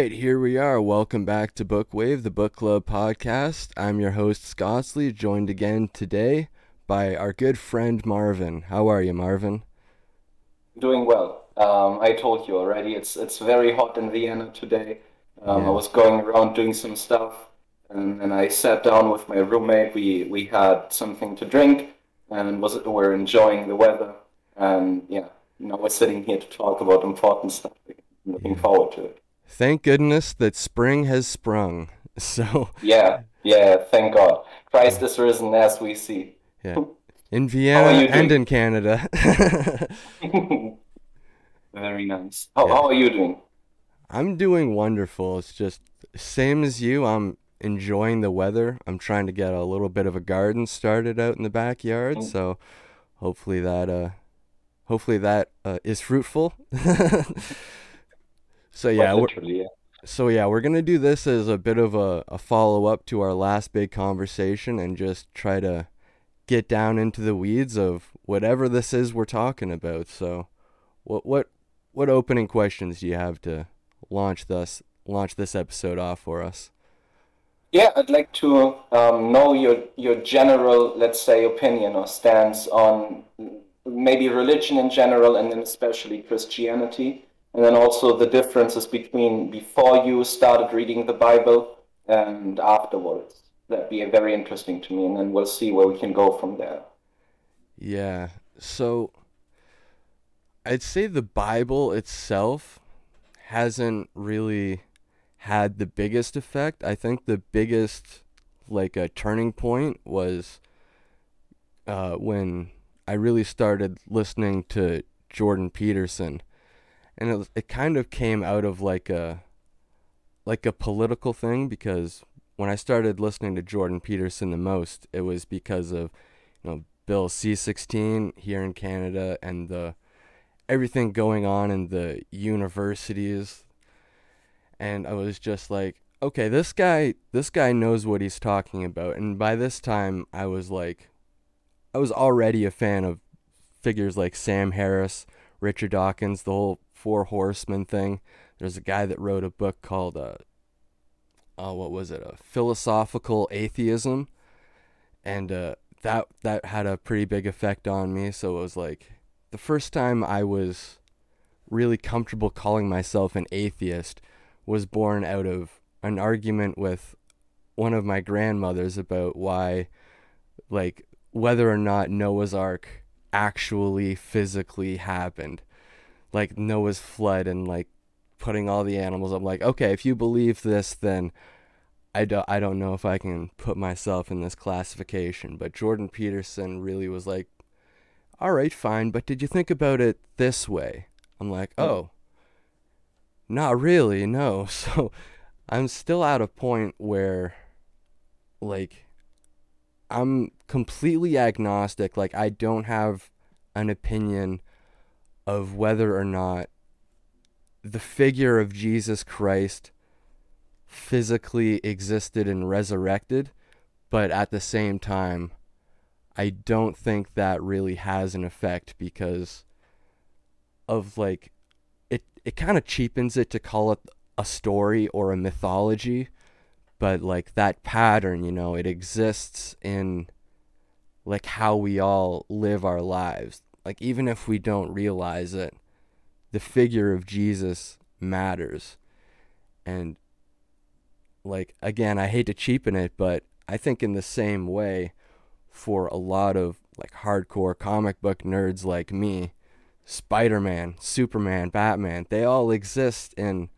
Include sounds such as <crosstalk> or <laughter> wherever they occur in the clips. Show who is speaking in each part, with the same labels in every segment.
Speaker 1: right, here we are. Welcome back to Bookwave, the book club podcast. I'm your host, Scottsley, joined again today by our good friend Marvin. How are you, Marvin?
Speaker 2: Doing well. Um, I told you already, it's it's very hot in Vienna today. Um,
Speaker 1: Yeah.
Speaker 2: I was going around doing some stuff, and then I sat down with my roommate. We we had something to drink, and was we're enjoying the weather. And yeah, now we're sitting here to talk about important stuff. Looking forward to it.
Speaker 1: Thank goodness that spring has sprung. <laughs> So,
Speaker 2: Yeah, yeah. Thank God, Christ is risen, as we see.
Speaker 1: yeah, in Vienna and in Canada. <laughs>
Speaker 2: Very nice. How,
Speaker 1: Yeah.
Speaker 2: how are you doing?
Speaker 1: I'm doing wonderful. It's just same as you. I'm enjoying the weather. I'm trying to get a little bit of a garden started out in the backyard,
Speaker 2: Mm.
Speaker 1: so hopefully that uh hopefully that uh, is fruitful. <laughs> so yeah, we're,
Speaker 2: yeah.
Speaker 1: so yeah, we're gonna do this as a bit of a, a follow up to our last big conversation and just try to get down into the weeds of whatever this is we're talking about. So, what what what opening questions do you have to launch this launch this episode off for us?
Speaker 2: Yeah, I'd like to um, know your your general, let's say, opinion or stance on maybe religion in general, and then especially Christianity, and then also the differences between before you started reading the Bible and afterwards. That'd be very interesting to me, and then we'll see where we can go from there.
Speaker 1: Yeah. So I'd say the Bible itself hasn't really had the biggest effect. I think the biggest like a turning point was uh when I really started listening to Jordan Peterson. And it it kind of came out of like a like a political thing because when I started listening to Jordan Peterson the most, it was because of you know Bill C16 here in Canada and the everything going on in the universities. And I was just like okay this guy this guy knows what he's talking about. And by this time I was like I was already a fan of figures like Sam Harris, Richard Dawkins, the whole four horsemen thing. There's a guy that wrote a book called uh uh, what was it? A philosophical atheism, and uh, that that had a pretty big effect on me. So it was like the first time I was really comfortable calling myself an atheist was born out of an argument with one of my grandmothers about why, like, whether or not Noah's Ark actually physically happened, like Noah's flood and like putting all the animals. I'm like, okay, if you believe this, then I don't, I don't know if I can put myself in this classification. But Jordan Peterson really was like, all right, fine, but did you think about it this way? I'm like, hmm. oh, not really, no. <laughs> So I'm still at a point where, like, I'm completely agnostic. Like, I don't have an opinion of whether or not the figure of Jesus Christ physically existed and resurrected, but at the same time, I don't think that really has an effect because of like it it kind of cheapens it to call it a story or a mythology, but like that pattern, you know, it exists in like how we all live our lives. Like even if we don't realize it, the figure of Jesus matters. And like again, I hate to cheapen it, but I think in the same way for a lot of like hardcore comic book nerds like me, Spider-Man, Superman, Batman, they all exist in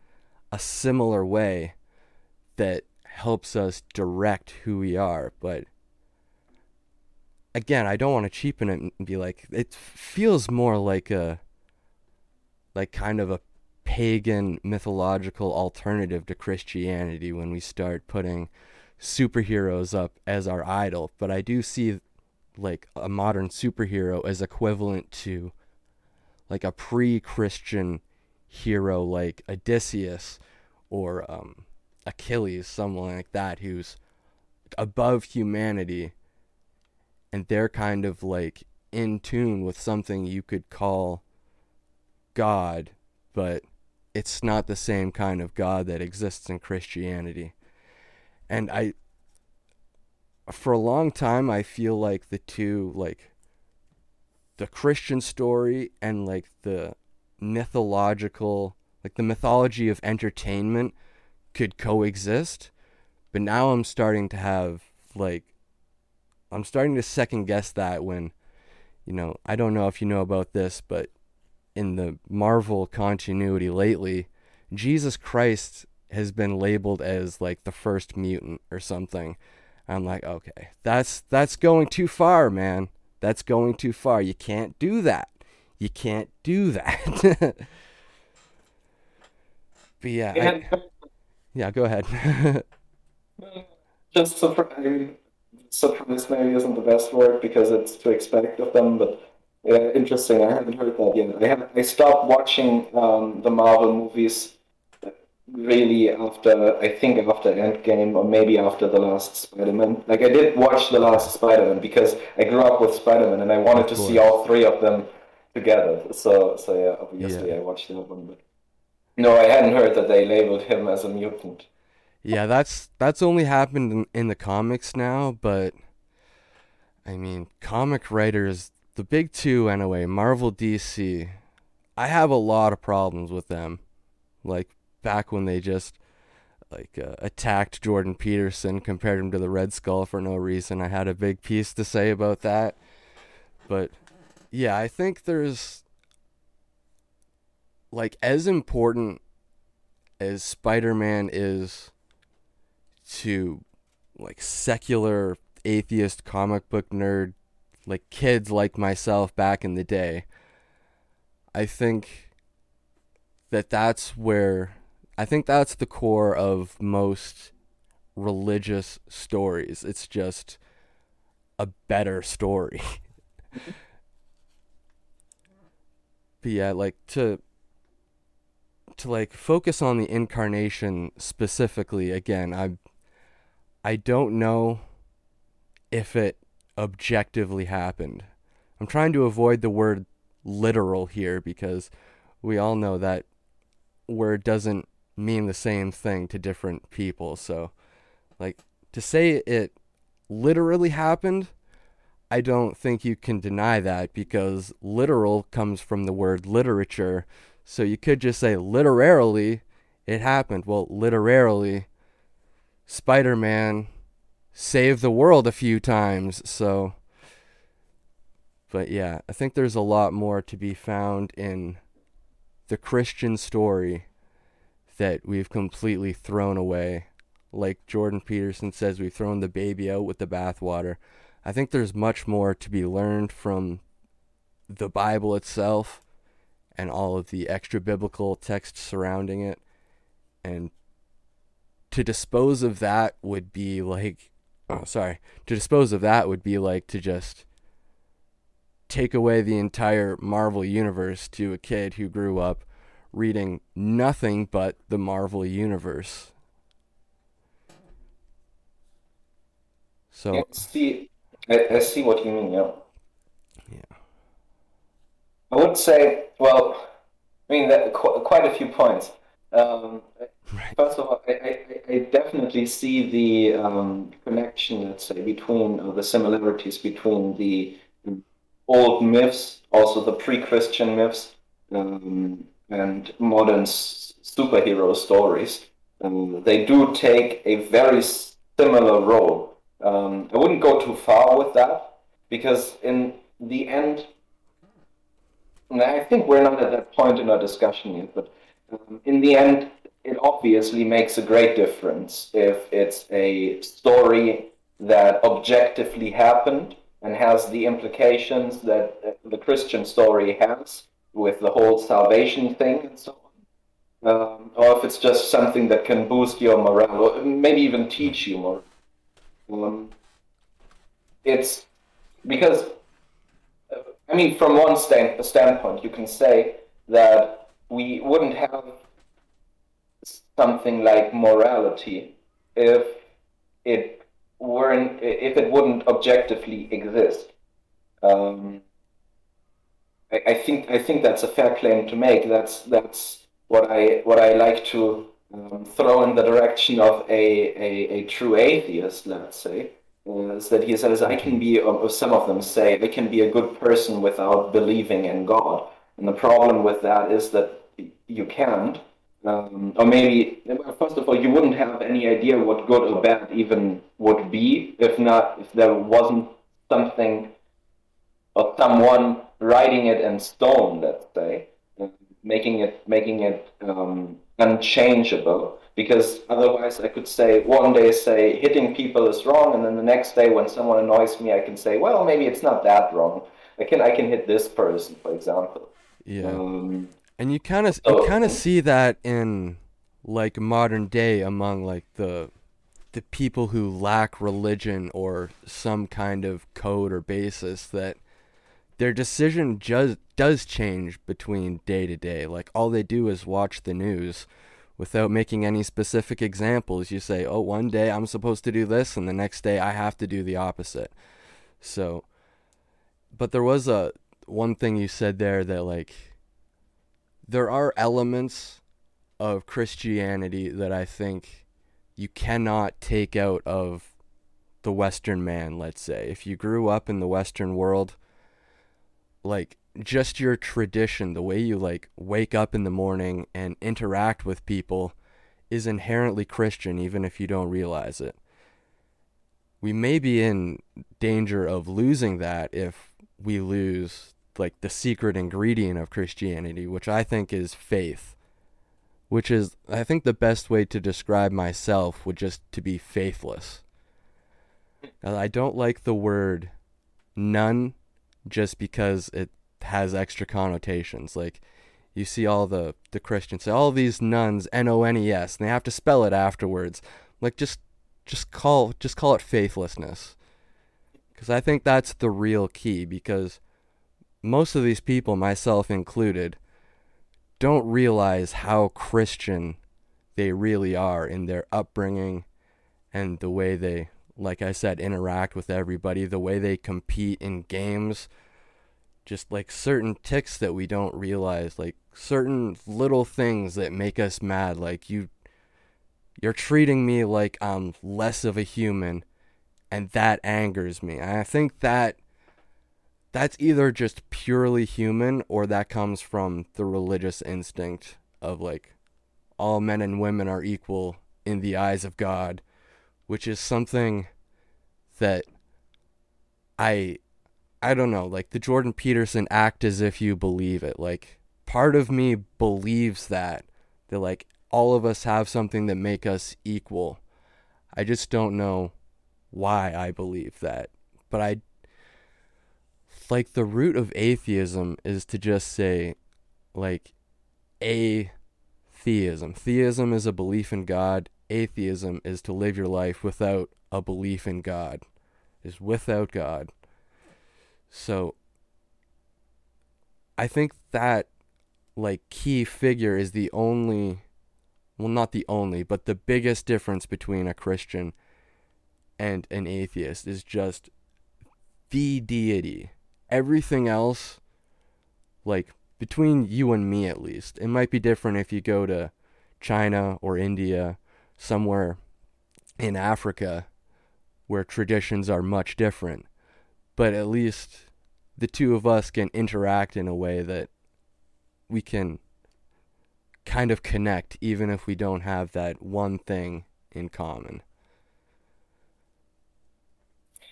Speaker 1: a similar way that helps us direct who we are, but again, I don't want to cheapen it and be like it feels more like a like kind of a pagan mythological alternative to Christianity when we start putting superheroes up as our idol, but I do see like a modern superhero as equivalent to like a pre-Christian hero like Odysseus or um, Achilles, someone like that who's above humanity and they're kind of like in tune with something you could call God, but it's not the same kind of God that exists in Christianity. And I for a long time I feel like the two like the Christian story and like the mythological like the mythology of entertainment could coexist. But now I'm starting to have like I'm starting to second guess that when you know, I don't know if you know about this, but in the Marvel continuity lately, Jesus Christ has been labeled as like the first mutant or something. I'm like, okay, that's that's going too far, man. That's going too far. You can't do that. You can't do that. <laughs> but yeah, I, yeah, go ahead. <laughs>
Speaker 2: Just surprise, surprise maybe isn't the best word because it's to expect of them, but yeah, interesting. I haven't heard that yet. I have I stopped watching um, the Marvel movies really after I think after Endgame or maybe after the last Spider-Man. Like I did watch the last Spider-Man because I grew up with Spider-Man and I wanted to see all three of them together. So so yeah, obviously yeah. I watched that one, but no, I hadn't heard that they labeled him as a mutant.
Speaker 1: Yeah, that's that's only happened in, in the comics now, but I mean, comic writers, the big two anyway, Marvel, DC. I have a lot of problems with them. Like back when they just like uh, attacked Jordan Peterson, compared him to the Red Skull for no reason. I had a big piece to say about that. But yeah, I think there's like as important as Spider-Man is to like secular atheist comic book nerd like kids like myself back in the day. I think that that's where I think that's the core of most religious stories. It's just a better story. <laughs> but yeah, like to to like focus on the incarnation specifically again, I I don't know if it objectively happened. I'm trying to avoid the word literal here because we all know that word doesn't mean the same thing to different people. So, like, to say it literally happened, I don't think you can deny that because literal comes from the word literature. So you could just say literarily it happened. Well, literarily, Spider Man saved the world a few times. So, but yeah, I think there's a lot more to be found in the Christian story that we've completely thrown away. Like Jordan Peterson says, we've thrown the baby out with the bathwater. I think there's much more to be learned from the Bible itself and all of the extra biblical texts surrounding it. And to dispose of that would be like, oh, sorry, to dispose of that would be like to just take away the entire Marvel universe to a kid who grew up reading nothing but the Marvel universe. So
Speaker 2: I see, I, I see what you mean. Yeah.
Speaker 1: Yeah.
Speaker 2: I would say, well, I mean, that, qu- quite a few points. Um, right. First of all, I, I, I definitely see the um, connection, let's say, between uh, the similarities between the old myths, also the pre-Christian myths, um, and modern superhero stories. Um, they do take a very similar role. Um, I wouldn't go too far with that because, in the end, I think we're not at that point in our discussion yet, but um, in the end, it obviously makes a great difference if it's a story that objectively happened and has the implications that the Christian story has, with the whole salvation thing and so on, um, or if it's just something that can boost your morale or maybe even teach you more. Um, it's because, uh, I mean, from one stand, standpoint, you can say that we wouldn't have something like morality if it weren't if it wouldn't objectively exist. Um, I, I think I think that's a fair claim to make. That's that's what I what I like to um, throw in the direction of a, a, a true atheist, let's say, is that he says I can be, or some of them say, I can be a good person without believing in God. And the problem with that is that you can't. Um, or maybe, first of all, you wouldn't have any idea what good or bad even would be if not if there wasn't something or someone writing it in stone, let's say, making it making it um, unchangeable. Because otherwise, I could say one day say hitting people is wrong, and then the next day when someone annoys me, I can say, well, maybe it's not that wrong. I can I can hit this person, for example.
Speaker 1: Yeah. Um, and you kind of you oh. kind of see that in like modern day among like the the people who lack religion or some kind of code or basis that their decision just does change between day to day. Like all they do is watch the news without making any specific examples. You say, "Oh, one day I'm supposed to do this and the next day I have to do the opposite." So but there was a one thing you said there that like there are elements of Christianity that I think you cannot take out of the Western man, let's say. If you grew up in the Western world, like just your tradition, the way you like wake up in the morning and interact with people is inherently Christian, even if you don't realize it. We may be in danger of losing that if we lose like the secret ingredient of Christianity, which I think is faith. Which is I think the best way to describe myself would just to be faithless. Uh, I don't like the word none just because it has extra connotations. Like you see all the the Christians say all these nones N O N E S and they have to spell it afterwards. Like just just call just call it faithlessness. Cuz I think that's the real key because most of these people myself included don't realize how Christian they really are in their upbringing and the way they like I said, interact with everybody, the way they compete in games, just like certain ticks that we don't realize, like certain little things that make us mad, like you you're treating me like I'm less of a human and that angers me. And I think that that's either just purely human or that comes from the religious instinct of like all men and women are equal in the eyes of God which is something that I I don't know, like the Jordan Peterson act as if you believe it. Like part of me believes that that like all of us have something that make us equal. I just don't know why I believe that. But I like the root of atheism is to just say like a theism. Theism is a belief in God atheism is to live your life without a belief in God, is without God. So I think that like key figure is the only well not the only, but the biggest difference between a Christian and an atheist is just the deity. Everything else like between you and me at least. It might be different if you go to China or India somewhere in Africa where traditions are much different. But at least the two of us can interact in a way that we can kind of connect, even if we don't have that one thing in common.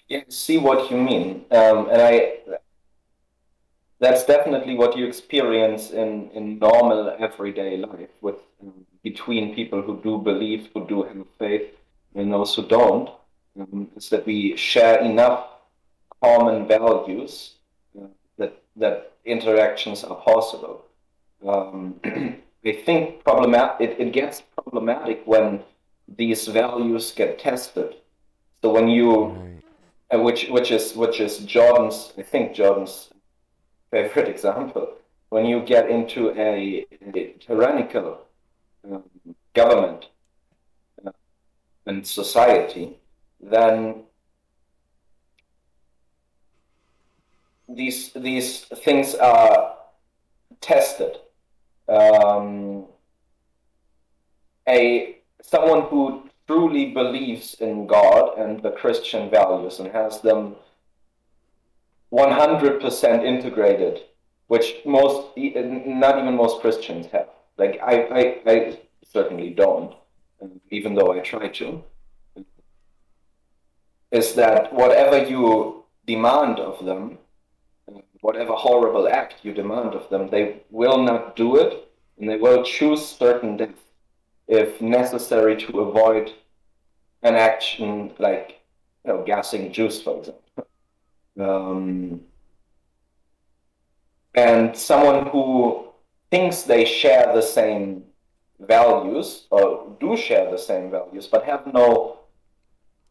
Speaker 2: Yeah, see what you mean, um, and I. That's definitely what you experience in in normal everyday life with um, between people who do believe, who do have faith, and those who don't, um, is that we share enough common values uh, that that interactions are possible. Um, <clears throat> I think problematic. It, it gets problematic when these values get tested. So when you, uh, which which is which is Jordan's, I think Jordan's favorite example. When you get into a, a tyrannical um, government uh, and society, then these these things are tested. Um, a someone who truly believes in God and the Christian values and has them 100% integrated, which most, not even most Christians have. Like, I, I, I certainly don't, even though I try to. Is that whatever you demand of them, whatever horrible act you demand of them, they will not do it, and they will choose certain death if necessary to avoid an action like you know, gassing Jews, for example. Um, and someone who thinks they share the same values or do share the same values, but have no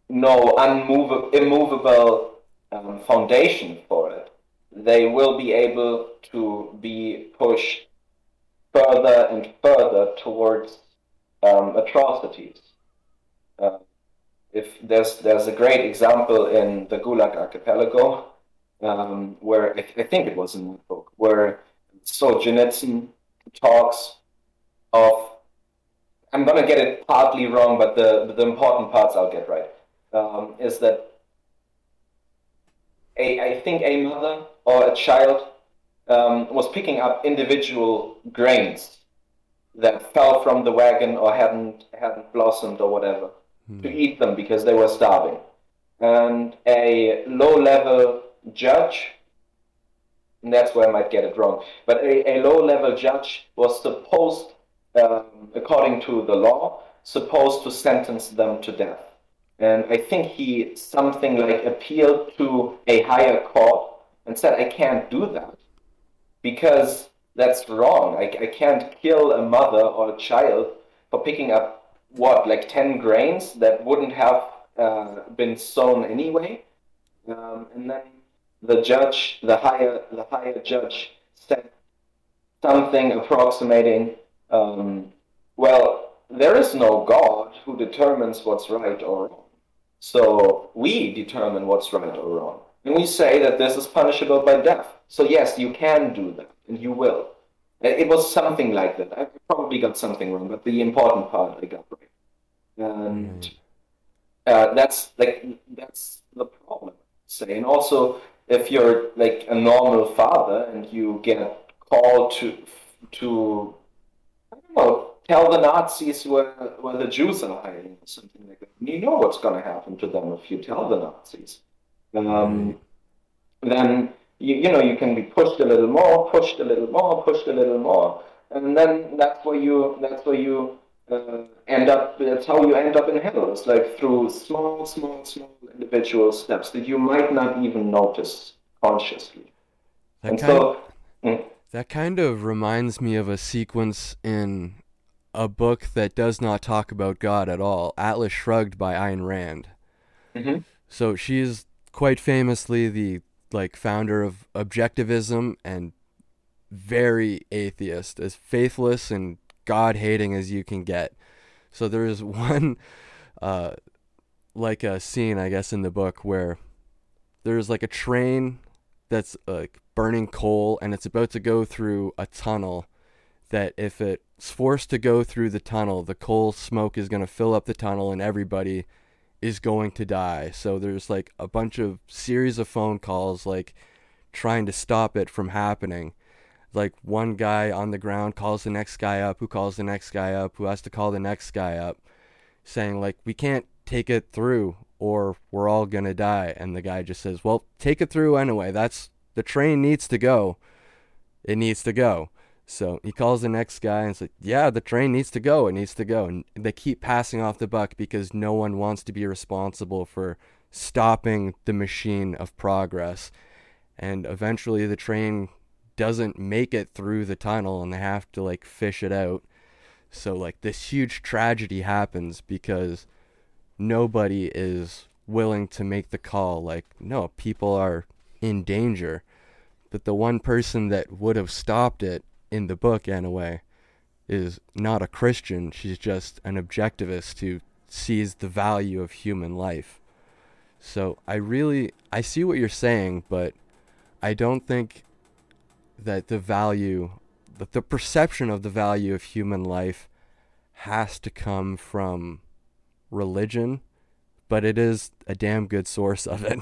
Speaker 2: no unmovable, immovable um, foundation for it, they will be able to be pushed further and further towards um, atrocities. Uh, if there's there's a great example in the Gulag Archipelago, um, where I, I, think it was in the book, where Solzhenitsyn talks of. I'm gonna get it partly wrong, but the the important parts I'll get right. Um, is that a I think a mother or a child um, was picking up individual grains that fell from the wagon or hadn't hadn't blossomed or whatever hmm. to eat them because they were starving. And a low-level judge, and that's where I might get it wrong, but a, a low-level judge was supposed, um, according to the law, supposed to sentence them to death. And I think he something like appealed to a higher court and said, I can't do that because that's wrong. I, I can't kill a mother or a child for picking up what like 10 grains that wouldn't have uh, been sown anyway. Um, and then the judge, the higher, the higher judge said something approximating, um, well, there is no God who determines what's right or wrong. So we determine what's right or wrong. And we say that this is punishable by death. So yes, you can do that, and you will. It was something like that. I probably got something wrong, but the important part I got right. And mm. uh, that's like that's the problem. Say, and also if you're like a normal father and you get called to to I don't know tell the Nazis where where the Jews are hiding or something like that, you know what's going to happen to them if you tell the Nazis. Um, then you, you know you can be pushed a little more, pushed a little more, pushed a little more, and then that's where you that's where you uh, end up. That's how you end up in hell. It's like through small, small, small individual steps that you might not even notice consciously.
Speaker 1: That and kind so. Of, mm. that kind of reminds me of a sequence in a book that does not talk about God at all, Atlas Shrugged by Ayn Rand. Mm-hmm. So she's quite famously the like founder of objectivism and very atheist, as faithless and God hating as you can get. So there's <laughs> one uh like a scene I guess in the book where there's like a train that's like burning coal and it's about to go through a tunnel that if it's forced to go through the tunnel, the coal smoke is going to fill up the tunnel and everybody is going to die. So there's like a bunch of series of phone calls like trying to stop it from happening. Like one guy on the ground calls the next guy up, who calls the next guy up, who has to call the next guy up, saying like we can't take it through or we're all going to die. And the guy just says, "Well, take it through anyway. That's the train needs to go. It needs to go." So he calls the next guy and says, Yeah, the train needs to go. It needs to go. And they keep passing off the buck because no one wants to be responsible for stopping the machine of progress. And eventually the train doesn't make it through the tunnel and they have to like fish it out. So, like, this huge tragedy happens because nobody is willing to make the call. Like, no, people are in danger. But the one person that would have stopped it in the book anyway is not a Christian. She's just an objectivist who sees the value of human life. So I really I see what you're saying, but I don't think that the value that the perception of the value of human life has to come from religion, but it is a damn good source of it.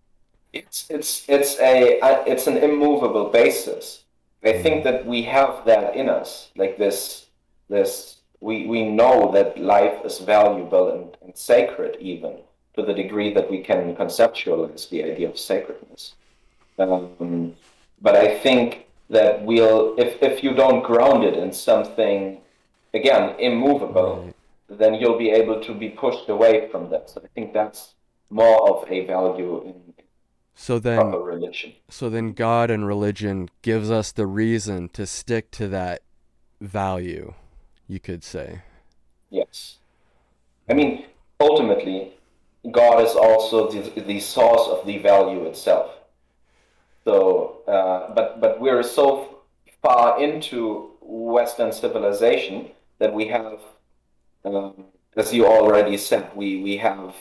Speaker 1: <laughs>
Speaker 2: it's it's it's a it's an immovable basis. I think that we have that in us, like this this we we know that life is valuable and, and sacred even to the degree that we can conceptualize the idea of sacredness. Um, but I think that we'll if if you don't ground it in something again immovable, right. then you'll be able to be pushed away from that. So I think that's more of a value in
Speaker 1: so then religion. So then God and religion gives us the reason to stick to that value, you could say.
Speaker 2: Yes. I mean, ultimately, God is also the, the source of the value itself. So, uh, but but we're so far into Western civilization that we have, um, as you already said, we we have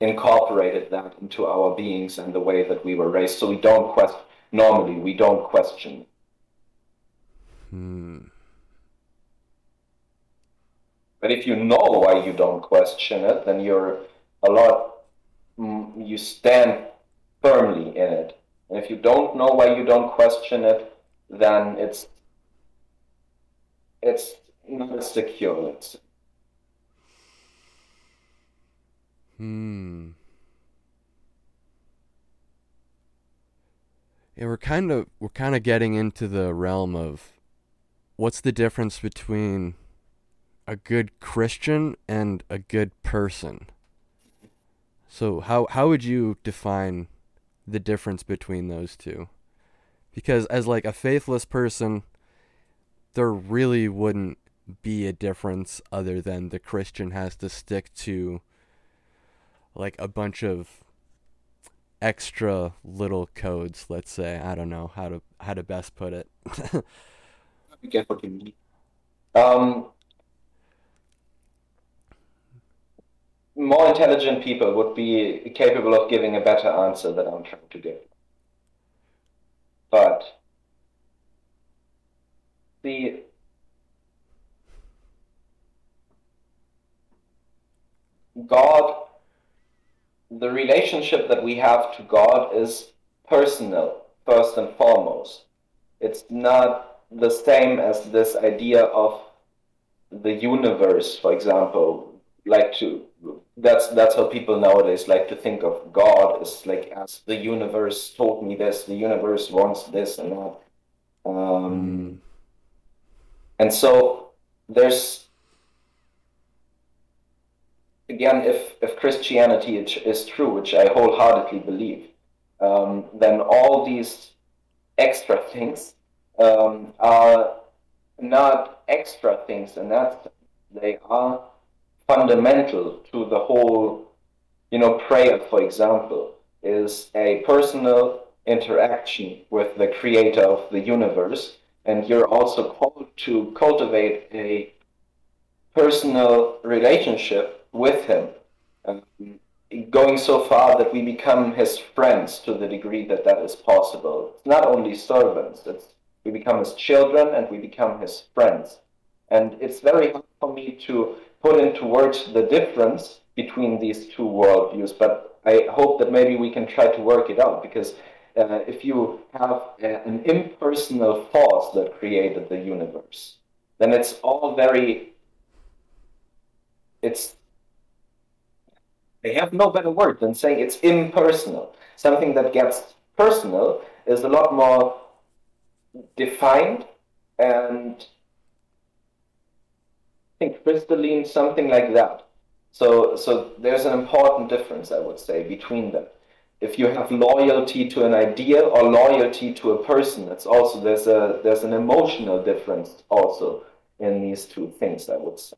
Speaker 2: incorporated that into our beings and the way that we were raised. So we don't question. Normally, we don't question. Hmm. But if you know why you don't question it, then you're a lot. Mm, you stand firmly in it. And if you don't know why you don't question it, then it's it's not secure. It's
Speaker 1: Hmm. Yeah, we're kind of we're kind of getting into the realm of what's the difference between a good Christian and a good person. So how how would you define the difference between those two? Because as like a faithless person, there really wouldn't be a difference other than the Christian has to stick to like a bunch of extra little codes let's say. I don't know how to how to best put it.
Speaker 2: I get what you mean um, more intelligent people would be capable of giving a better answer than i'm trying to give. But the god the relationship that we have to God is personal, first and foremost. It's not the same as this idea of the universe, for example. Like to that's that's how people nowadays like to think of God as like as the universe told me this, the universe wants this and that. Um, mm. And so there's again, if, if Christianity is true, which I wholeheartedly believe, um, then all these extra things um, are not extra things, and that they are fundamental to the whole. You know, prayer, for example, is a personal interaction with the creator of the universe, and you're also called to cultivate a personal relationship with him, um, going so far that we become his friends to the degree that that is possible. It's not only servants, it's, we become his children and we become his friends. And it's very hard for me to put into words the difference between these two worldviews, but I hope that maybe we can try to work it out because uh, if you have a, an impersonal force that created the universe, then it's all very it's they have no better word than saying it's impersonal. Something that gets personal is a lot more defined and I think crystalline, something like that. So, so there's an important difference, I would say, between them. If you have loyalty to an idea or loyalty to a person, it's also there's a there's an emotional difference also in these two things, I would say.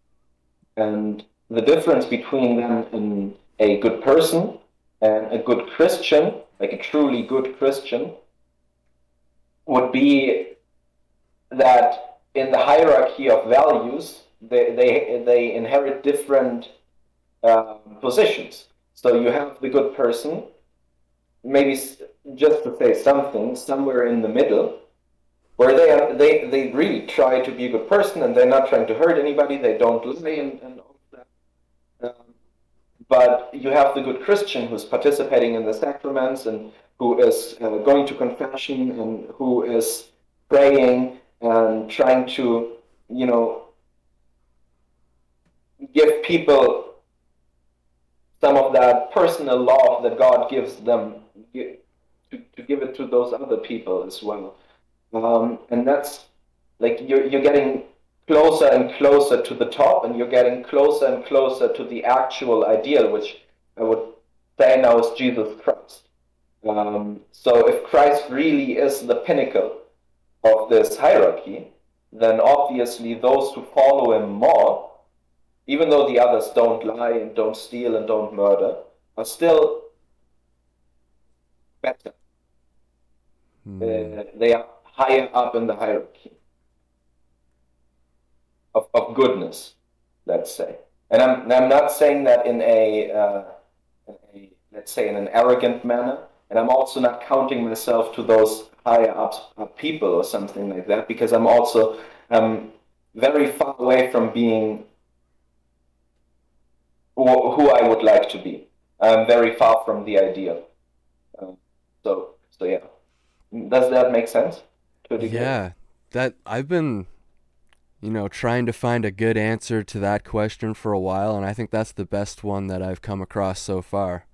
Speaker 2: And the difference between them in a good person and a good Christian, like a truly good Christian, would be that in the hierarchy of values, they, they, they inherit different uh, positions. So you have the good person, maybe just to say something, somewhere in the middle, where they are, they they really try to be a good person and they're not trying to hurt anybody. They don't lie and, and all of that. Um, but you have the good Christian who's participating in the sacraments and who is uh, going to confession and who is praying and trying to, you know, give people some of that personal love that God gives them, to, to give it to those other people as well. Um, and that's like you're, you're getting closer and closer to the top, and you're getting closer and closer to the actual ideal, which I would say now is Jesus Christ. Um, so if Christ really is the pinnacle of this hierarchy, then obviously those who follow him more, even though the others don't lie and don't steal and don't murder, are still better. Hmm. Uh, they are higher up in the hierarchy of, of goodness, let's say. And I'm, I'm not saying that in a, uh, in a, let's say, in an arrogant manner. And I'm also not counting myself to those higher up, up people or something like that, because I'm also um, very far away from being who, who I would like to be. I'm very far from the ideal. Um, so, so yeah. Does that make sense?
Speaker 1: Yeah, that I've been, you know, trying to find a good answer to that question for a while, and I think that's the best one that I've come across so far.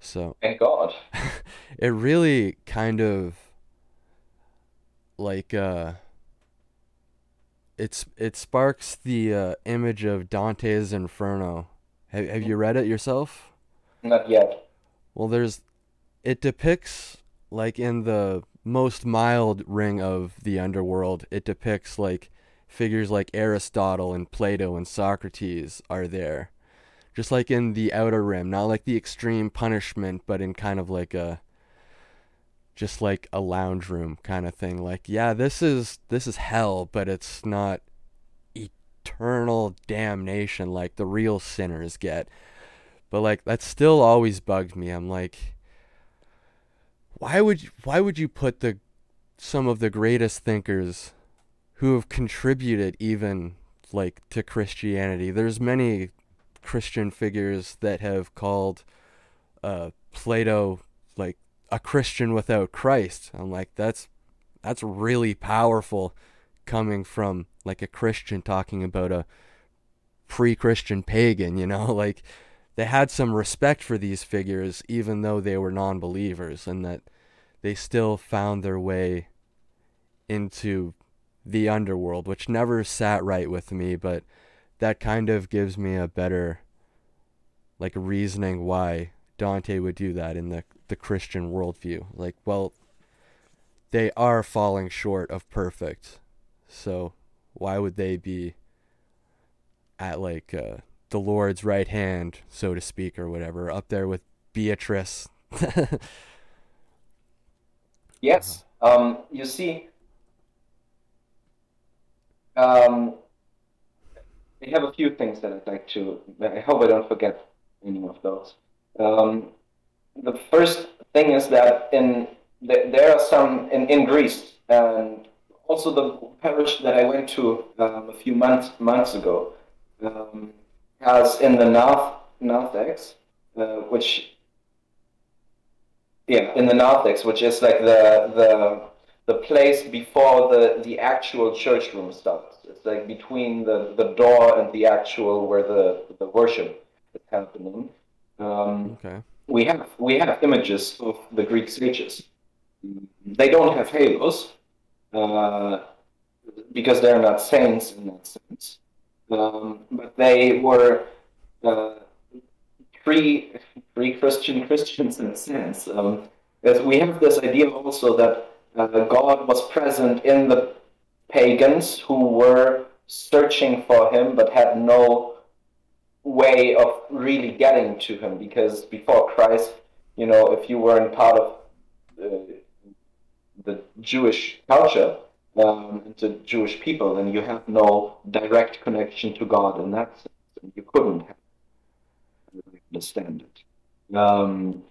Speaker 1: So
Speaker 2: thank God. <laughs>
Speaker 1: it really kind of like uh it's it sparks the uh, image of Dante's Inferno. Have have you read it yourself?
Speaker 2: Not yet.
Speaker 1: Well, there's it depicts like in the most mild ring of the underworld, it depicts like figures like Aristotle and Plato and Socrates are there. Just like in the outer rim, not like the extreme punishment, but in kind of like a just like a lounge room kind of thing. Like, yeah, this is this is hell, but it's not eternal damnation like the real sinners get. But like that still always bugged me. I'm like why would you, why would you put the some of the greatest thinkers who have contributed even like to Christianity. There's many Christian figures that have called uh, Plato like a Christian without Christ. I'm like that's that's really powerful coming from like a Christian talking about a pre-Christian pagan, you know, <laughs> like they had some respect for these figures even though they were non-believers and that they still found their way into the underworld, which never sat right with me, but that kind of gives me a better like reasoning why Dante would do that in the the Christian worldview. Like, well, they are falling short of perfect, so why would they be at like uh, the Lord's right hand, so to speak, or whatever, up there with Beatrice? <laughs>
Speaker 2: Yes. Um, you see, um, I have a few things that I'd like to. I hope I don't forget any of those. Um, the first thing is that in the, there are some in, in Greece and also the parish that I went to um, a few months months ago um, has in the north narthex, uh, which yeah, in the narthex, which is like the the the place before the the actual church room starts. It's like between the the door and the actual where the the worship is happening. Um, okay. We have we have images of the Greek sages. They don't have halos uh, because they're not saints in that sense, um, but they were. Uh, pre pre Christian Christians in a sense. Um, we have this idea also that uh, God was present in the pagans who were searching for him but had no way of really getting to him because before Christ, you know, if you weren't part of uh, the Jewish culture, um, the Jewish people, then you have no direct connection to God in that sense. And you couldn't have understand it, um,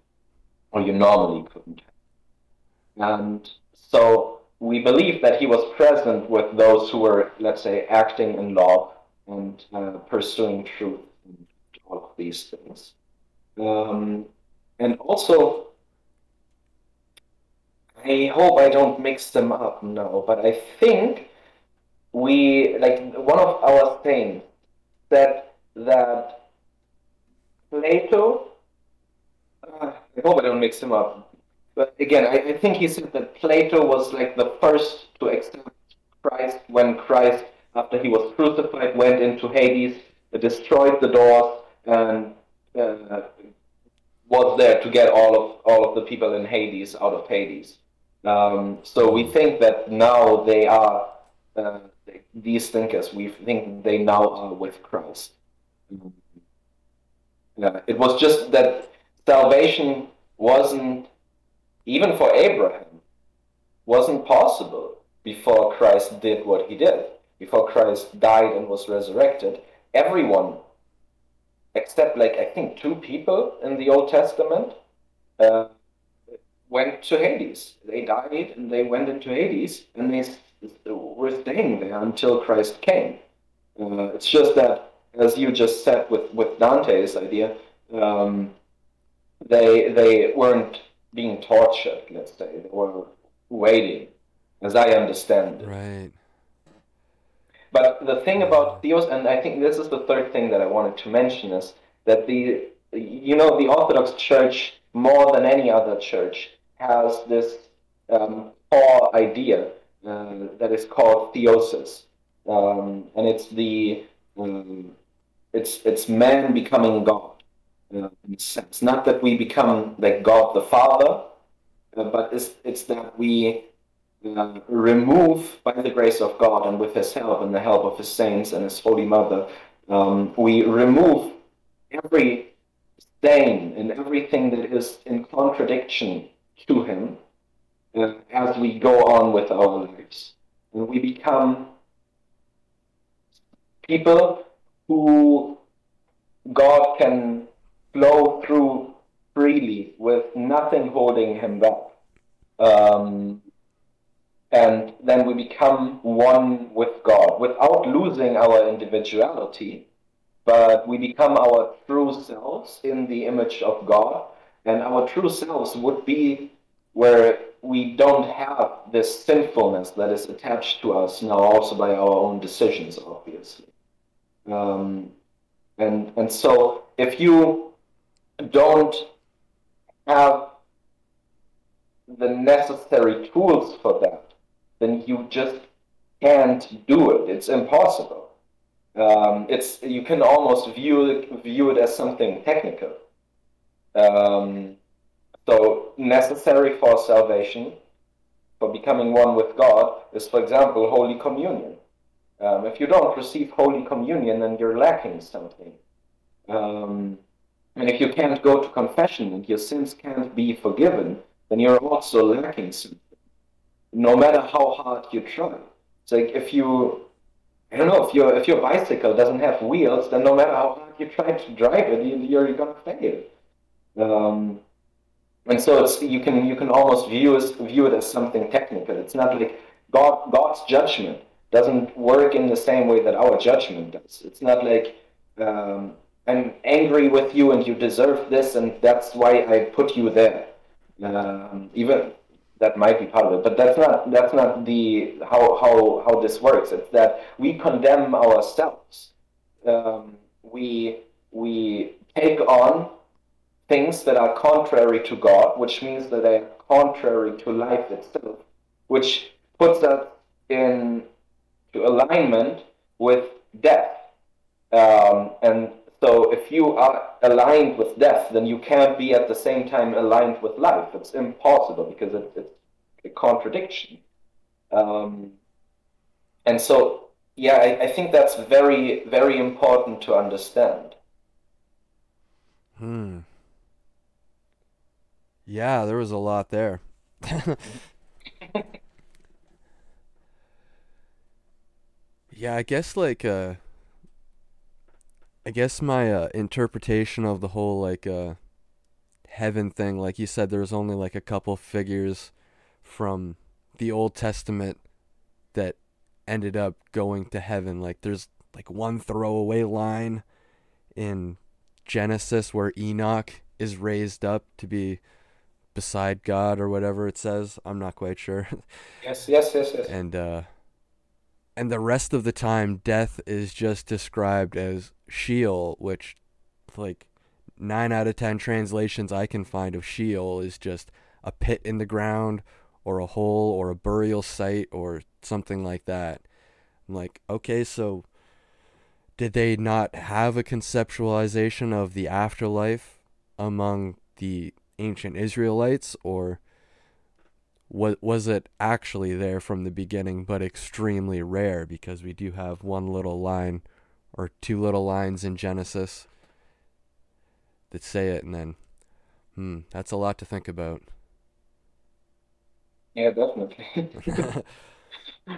Speaker 2: or you normally couldn't. And so we believe that he was present with those who were, let's say, acting in love and uh, pursuing truth and all of these things. Um, and also, I hope I don't mix them up now, but I think we, like, one of our saints said that Plato, uh, I hope I don't mix them up, but again, I, I think he said that Plato was like the first to accept Christ when Christ, after he was crucified, went into Hades, destroyed the doors, and uh, was there to get all of all of the people in Hades out of Hades. Um, so we think that now they are uh, these thinkers. We think they now are with Christ. Yeah, it was just that salvation wasn't even for Abraham wasn't possible before Christ did what he did. Before Christ died and was resurrected, everyone except like I think two people in the Old Testament, uh, went to Hades. They died and they went into Hades, and they were staying there until Christ came. Uh, it's just that, as you just said with with Dante's idea, um, they they weren't being tortured. Let's say they were waiting, as I understand it.
Speaker 1: Right.
Speaker 2: But the thing about Theos, and I think this is the third thing that I wanted to mention, is that the you know the Orthodox Church more than any other church has this um, core idea uh, that is called theosis, um, and it's the um, it's it's man becoming God. Uh, in a sense, not that we become like God the Father, uh, but it's it's that we uh, remove by the grace of God and with His help and the help of His saints and His Holy Mother, um, we remove every stain and everything that is in contradiction to Him uh, as we go on with our lives. And we become people who God can flow through freely with nothing holding Him back. Um, and then we become one with God without losing our individuality, but we become our true selves in the image of God. And our true selves would be where we don't have this sinfulness that is attached to us now, also by our own decisions, obviously. Um, and, and so, if you don't have the necessary tools for that, then you just can't do it. It's impossible. Um, it's you can almost view it, view it as something technical. Um, so necessary for salvation, for becoming one with God, is for example Holy Communion. Um, if you don't receive Holy Communion, then you're lacking something. And if you can't go to confession and your sins can't be forgiven, then you're also lacking something no matter how hard you try. It's like if you, I don't know, if your if your bicycle doesn't have wheels, then no matter how hard you try to drive it, you're gonna fail. Um, and so it's you can you can almost view as view it as something technical. It's not like God God's judgment doesn't work in the same way that our judgment does. It's not like um, I'm angry with you and you deserve this, and that's why I put you there. Um, even that might be part of it, but that's not that's not the how how how this works. It's that we condemn ourselves. Um, we we take on things that are contrary to God, which means that they are contrary to life itself, which puts us in to alignment with death. Um, and so if you are aligned with death, then you can't be at the same time aligned with life. It's impossible because it, it's a contradiction. Um, and so, yeah, I, I, think that's very, very important to understand.
Speaker 1: Hmm. Yeah, there was a lot there. <laughs> yeah, I guess like uh I guess my uh, interpretation of the whole like uh, heaven thing, like you said, there's only like a couple figures from the Old Testament that ended up going to heaven. Like there's like one throwaway line in Genesis where Enoch is raised up to be beside God or whatever it says. I'm not quite sure. <laughs>
Speaker 2: Yes, yes, yes, yes.
Speaker 1: And uh and the rest of the time death is just described as Sheol, which like 9 out of 10 translations I can find of Sheol is just a pit in the ground or a hole or a burial site or something like that. I'm like, okay, so did they not have a conceptualization of the afterlife among the ancient Israelites or was was it actually there from the beginning but extremely rare because we do have one little line or two little lines in Genesis that say it and then hmm that's a lot to think about
Speaker 2: Yeah, definitely. <laughs>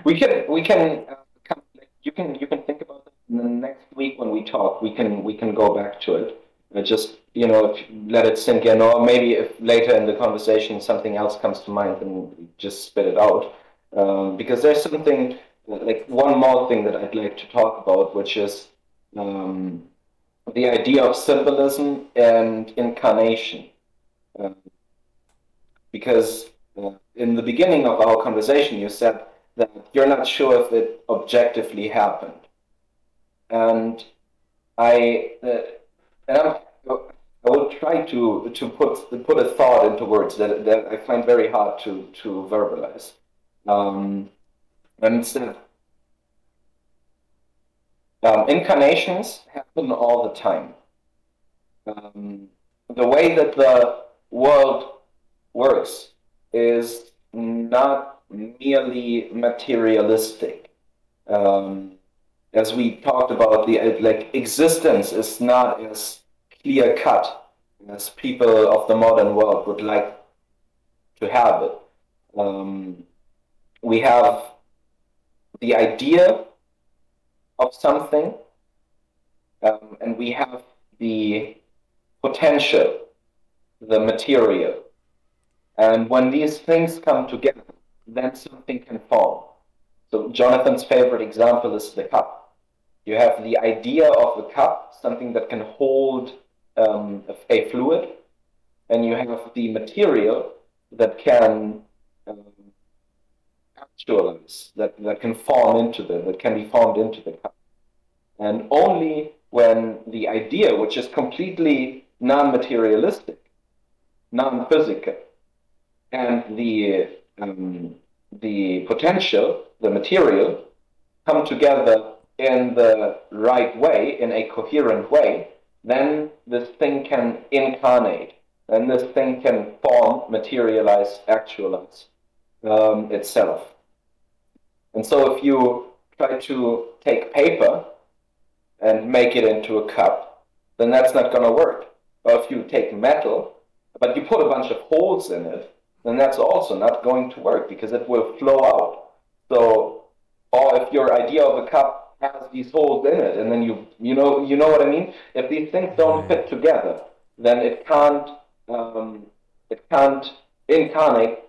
Speaker 2: we can we can uh, come, you can you can think about it in the next week when we talk. We can we can go back to it. Uh, just you know, if, let it sink in, or maybe if later in the conversation something else comes to mind, then just spit it out. Um, because there's something like one more thing that I'd like to talk about, which is um, the idea of symbolism and incarnation. Uh, because uh, in the beginning of our conversation, you said that you're not sure if it objectively happened, and I uh, and I'm, I will try to to put put a thought into words that that I find very hard to to verbalize. Um, and instead, um, incarnations happen all the time. Um, the way that the world works is not merely materialistic. Um, as we talked about, the like existence is not as clear cut as people of the modern world would like to have it. Um, we have the idea of something, um, and we have the potential, the material. And when these things come together, then something can form. So Jonathan's favorite example is the cup. You have the idea of a cup, something that can hold um, a, fluid, and you have the material that can um, actualize, that, that can form into the, that can be formed into the cup. And only when the idea, which is completely non-materialistic, non-physical, and the um, the potential, the material, come together in the right way, in a coherent way, then this thing can incarnate, then this thing can form, materialize, actualize um, itself. And so if you try to take paper and make it into a cup, then that's not going to work. Or if you take metal, but you put a bunch of holes in it, then that's also not going to work because it will flow out. So, or if your idea of a cup has these holes in it, and then you you know you know what I mean. If these things don't fit together, then it can't um, it can't incarnate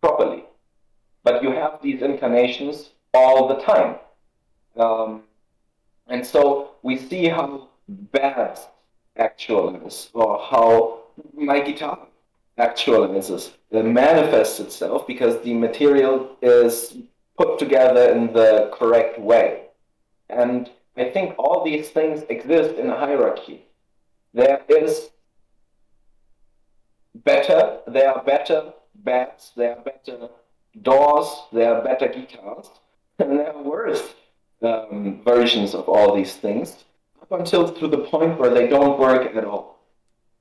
Speaker 2: properly. But you have these incarnations all the time, um, and so we see how bad actualizes or how my guitar actualizes. Manifests itself because the material is put together in the correct way. And I think all these things exist in a hierarchy. There is better, there are better bats, there are better doors, there are better guitars, and there are worse um, versions of all these things, up until to the point where they don't work at all.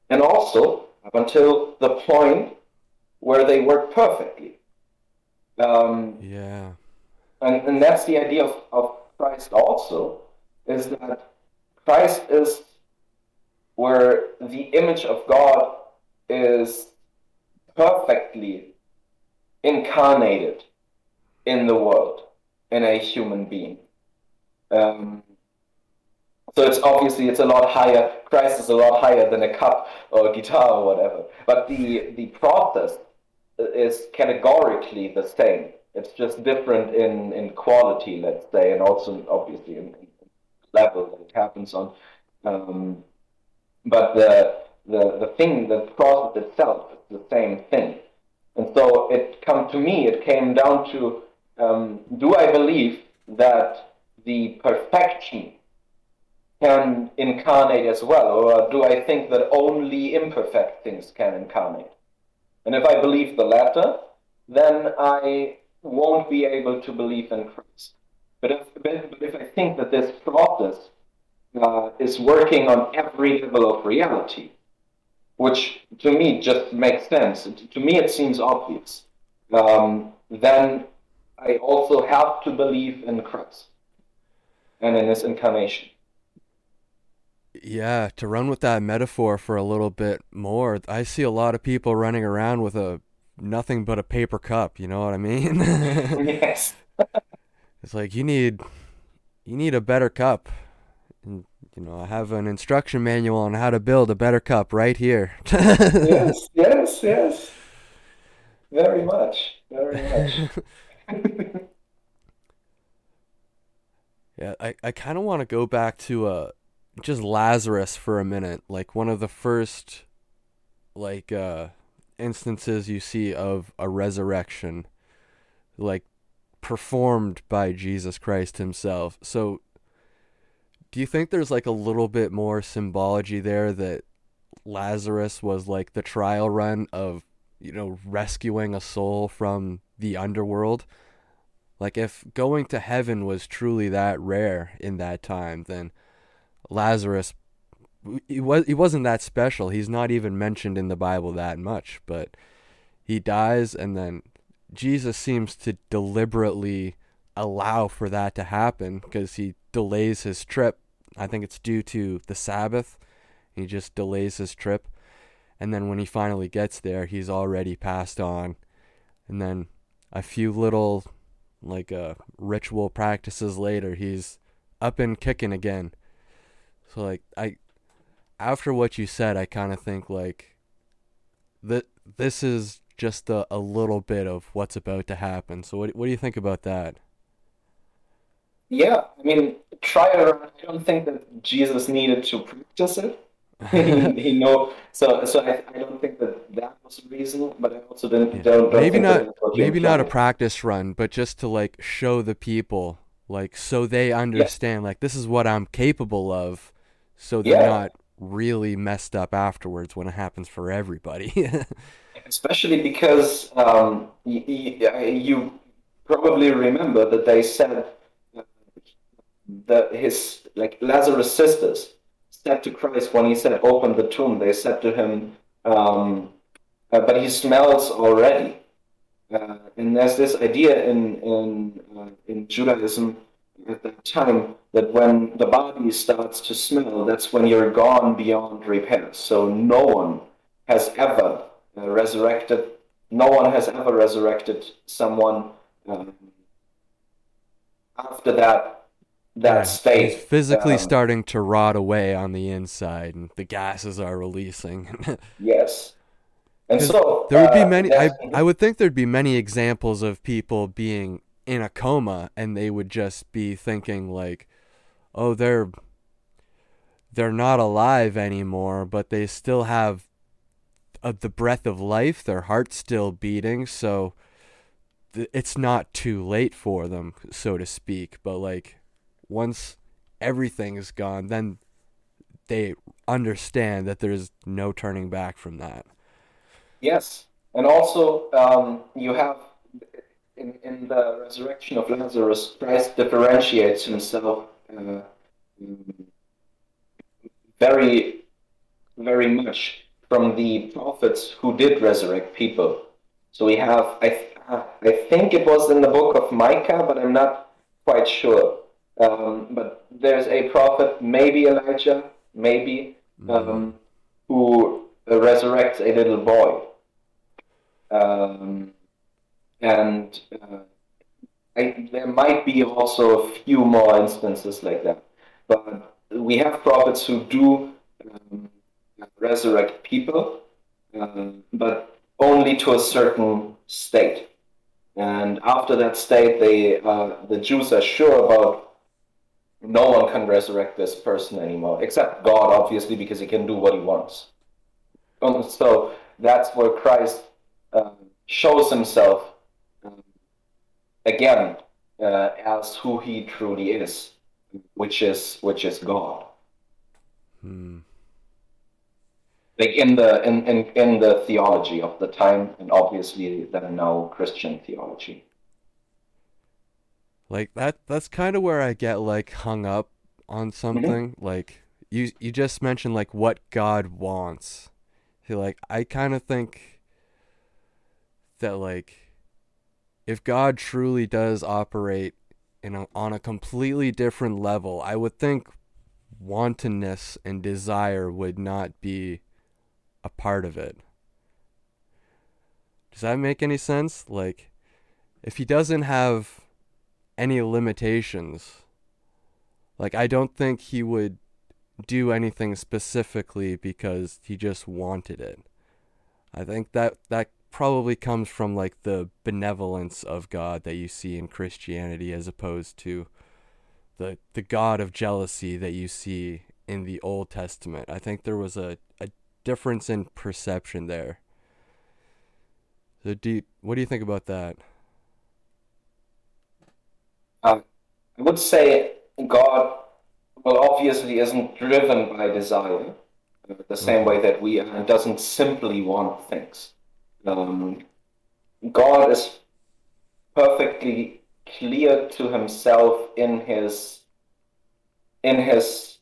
Speaker 2: And also, up until the point where they work perfectly. Um,
Speaker 1: yeah.
Speaker 2: And, and that's the idea of, of Christ also, is that Christ is where the image of God is perfectly incarnated in the world, in a human being. Um, so it's obviously it's a lot higher. Christ is a lot higher than a cup or a guitar or whatever. But the the process is categorically the same. It's just different in, in quality, let's say, and also obviously in, level that it happens on. Um, but the, the the thing, the process itself, is the same thing. And so it come to me. It came down to: um, Do I believe that the perfection can incarnate as well, or do I think that only imperfect things can incarnate? And if I believe the latter, then I won't be able to believe in Christ. But if, but if I think that this process uh, is working on every level of reality, which to me just makes sense, to me it seems obvious, um, then I also have to believe in Christ and in his incarnation.
Speaker 1: Yeah, to run with that metaphor for a little bit more, I see a lot of people running around with a nothing but a paper cup, you know what I mean? <laughs>
Speaker 2: yes. <laughs>
Speaker 1: it's like you need you need a better cup. And you know, I have an instruction manual on how to build a better cup right here. <laughs>
Speaker 2: yes, yes, yes. Very much. Very much. <laughs> <laughs>
Speaker 1: yeah, I, I kind of want to go back to uh just Lazarus for a minute, like one of the first like uh instances you see of a resurrection like performed by Jesus Christ himself. So do you think there's like a little bit more symbology there that Lazarus was like the trial run of, you know, rescuing a soul from the underworld? Like if going to heaven was truly that rare in that time, then Lazarus he was he wasn't that special. He's not even mentioned in the Bible that much, but he dies and then Jesus seems to deliberately allow for that to happen because he delays his trip. I think it's due to the Sabbath. He just delays his trip. And then when he finally gets there, he's already passed on. And then a few little like uh ritual practices later, he's up and kicking again. So like I after what you said, I kind of think like that this is just a, a little bit of what's about to happen. So what what do you think about that?
Speaker 2: Yeah, I mean, try it around. I don't think that Jesus needed to practice it. he, <laughs> he know so so I, I don't think that that was the reason, but I also didn't yeah. don't, don't
Speaker 1: maybe not maybe not a practice run, but just to like show the people like so they understand yeah. like this is what I'm capable of, so they're yeah. not really messed up afterwards when it happens for everybody. <laughs>
Speaker 2: Especially because um, you, you, probably remember that they said that his like Lazarus' sisters said to Christ when he said, "Open the tomb." They said to him, um, uh, "But he smells already." Uh, and there's this idea in in uh, in Judaism at that time that when the body starts to smell, that's when you're gone beyond repair. So no one has ever uh, resurrected, no one has ever resurrected someone um, after that that right. state.
Speaker 1: He's physically um, starting to rot away on the inside, and the gases are releasing. <laughs>
Speaker 2: yes. And so
Speaker 1: there would be uh, many. I I would think there'd be many examples of people being in a coma and they would just be thinking like oh they're they're not alive anymore but they still have uh, the breath of life their heart's still beating so th- it's not too late for them so to speak but like once everything is gone then they understand that there's no turning back from that
Speaker 2: yes and also um, you have in, in the resurrection of Lazarus, Christ differentiates himself uh, very, very much from the prophets who did resurrect people. So we have, I, I think it was in the book of Micah, but I'm not quite sure. Um, but there's a prophet, maybe Elijah, maybe, mm-hmm. um, who resurrects a little boy. Um, and uh, I, there might be also a few more instances like that. But we have prophets who do um, resurrect people, uh, but only to a certain state. And after that state, they uh, the Jews are sure about no one can resurrect this person anymore, except God, obviously, because he can do what he wants. And so that's where Christ uh, shows himself um, again uh, as who he truly is, which is which is God. Hmm. Like in the in, in, in the theology of the time, and obviously then now Christian theology.
Speaker 1: Like that that's kind of where I get like hung up on mm-hmm. something. Mm-hmm. Like you you just mentioned like what God wants. like I kind of think that like if God truly does operate in a, on a completely different level, I would think wantonness and desire would not be a part of it. Does that make any sense? Like if he doesn't have any limitations. Like I don't think he would do anything specifically because he just wanted it. I think that that probably comes from like the benevolence of God that you see in Christianity as opposed to the the God of jealousy that you see in the Old Testament. I think there was a, a difference in perception there. So deep what do you think about that?
Speaker 2: Um, I would say God, well, obviously isn't driven by desire uh, the same way that we are, and doesn't simply want things. Um, God is perfectly clear to himself in his in his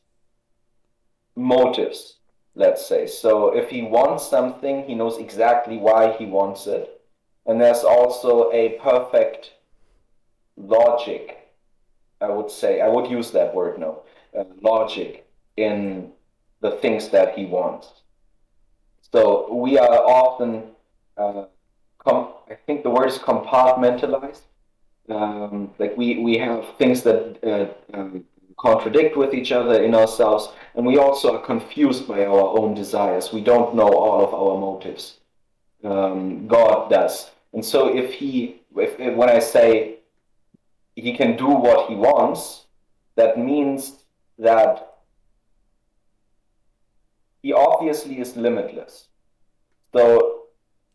Speaker 2: motives let's say. So if he wants something he knows exactly why he wants it. And there's also a perfect logic, I would say, I would use that word now, uh, logic in the things that he wants. So we are often, uh, I think the word is compartmentalized. Um, like we, we have things that uh, um, contradict with each other in ourselves, and we also are confused by our own desires. We don't know all of our motives. Um, God does. And so if he, if, if when I say he can do what he wants, that means that he obviously is limitless. So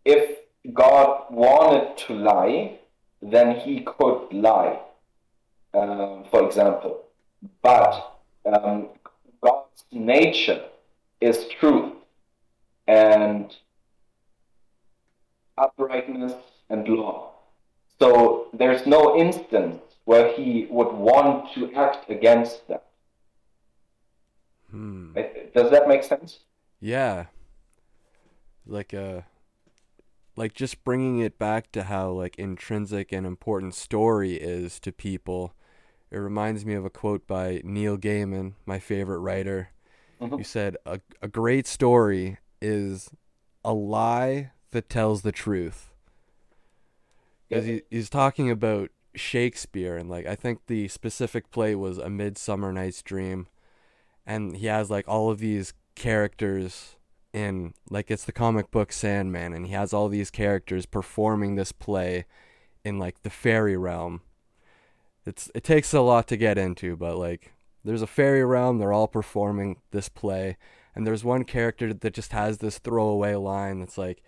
Speaker 2: if God wanted to lie, then he could lie, um, for example. But um, God's nature is truth and uprightness and law. So there's no instance where he would want to act against that. Hmm. Does that make sense?
Speaker 1: Yeah. Like uh like just bringing it back to how like intrinsic and important story is to people. It reminds me of a quote by Neil Gaiman, my favorite writer. Mm-hmm. Who said a a great story is a lie that tells the truth. Because he, he's talking about Shakespeare and like I think the specific play was A Midsummer Night's Dream and he has like all of these characters in like it's the comic book Sandman and he has all these characters performing this play in like the fairy realm. It's it takes a lot to get into, but like there's a fairy realm, they're all performing this play and there's one character that just has this throwaway line that's like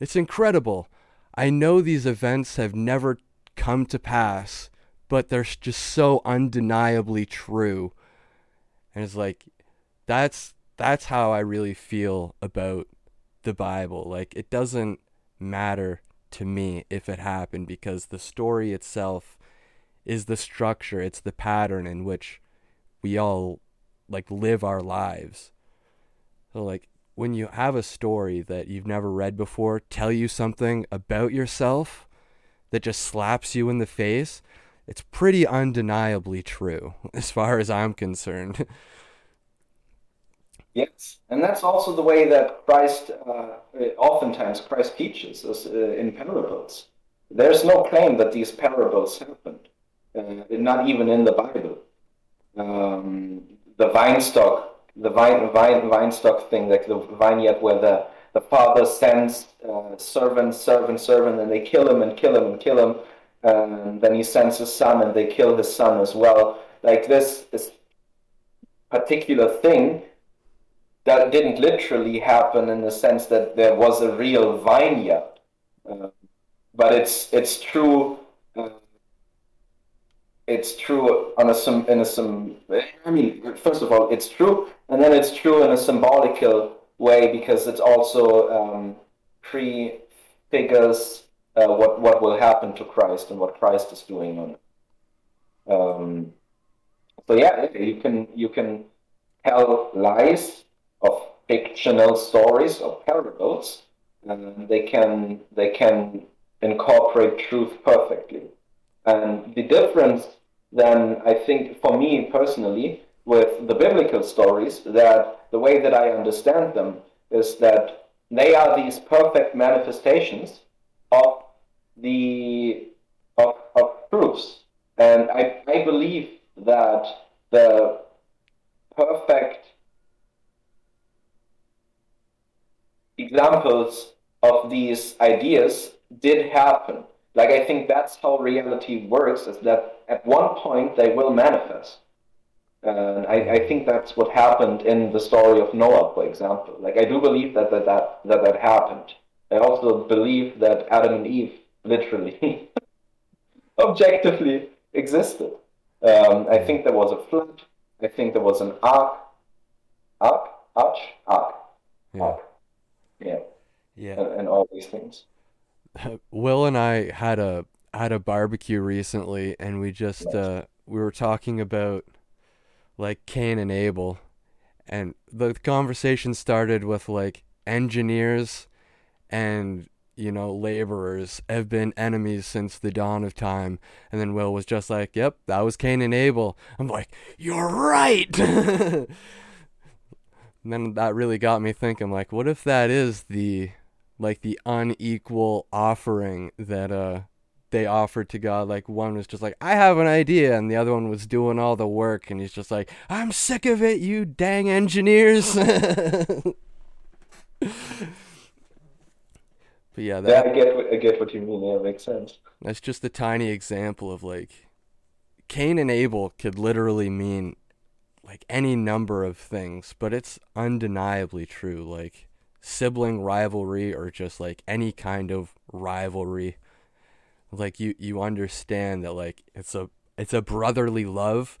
Speaker 1: it's incredible. I know these events have never come to pass, but they're just so undeniably true. And it's like that's that's how I really feel about the Bible. Like it doesn't matter to me if it happened because the story itself is the structure, it's the pattern in which we all like live our lives. So like when you have a story that you've never read before tell you something about yourself, that just slaps you in the face, it's pretty undeniably true <laughs> as far as I'm concerned. <laughs>
Speaker 2: Yes, and that's also the way that Christ, uh, oftentimes Christ teaches us uh, in parables. There's no claim that these parables happened, uh, not even in the Bible. Um, the vine stock, the vine, vine, vine stock thing, like the vineyard where the the father sends uh, servant, servant, servant, and they kill him and kill him and kill him. And then he sends his son, and they kill his son as well. Like this, this particular thing that didn't literally happen in the sense that there was a real vineyard, uh, but it's it's true. Uh, it's true on a some in a some. I mean, first of all, it's true, and then it's true in a symbolical way because it also um, prefigures uh, what what will happen to Christ and what Christ is doing on it. Um, so yeah, you can you can tell lies of fictional stories or parables, and they can they can incorporate truth perfectly. And the difference then I think for me personally with the biblical stories that the way that I understand them is that they are these perfect manifestations of the of, of proofs. And I, I believe that the perfect examples of these ideas did happen. Like I think that's how reality works, is that at one point they will manifest. And I, I think that's what happened in the story of Noah, for example. Like I do believe that that, that, that, that happened. I also believe that Adam and Eve literally, <laughs> objectively existed. Um, I think there was a flood. I think there was an ark. Ark? Arch? Ark. Yeah. Ark. Yeah.
Speaker 1: Yeah.
Speaker 2: And, and all these things. <laughs>
Speaker 1: Will and I had a had a barbecue recently, and we just uh, we were talking about like Cain and Abel, and the conversation started with like engineers and you know, laborers have been enemies since the dawn of time. And then Will was just like, yep, that was Cain and Abel. I'm like, you're right. <laughs> and then that really got me thinking, like, what if that is the, like, the unequal offering that, uh, they offered to God. Like one was just like, I have an idea, and the other one was doing all the work, and he's just like, I'm sick of it, you dang engineers. <laughs> But yeah,
Speaker 2: that, yeah, I get what, I get what you mean. Yeah, it makes sense.
Speaker 1: That's just a tiny example of like Cain and Abel could literally mean like any number of things, but it's undeniably true. Like sibling rivalry or just like any kind of rivalry. Like you you understand that like it's a it's a brotherly love.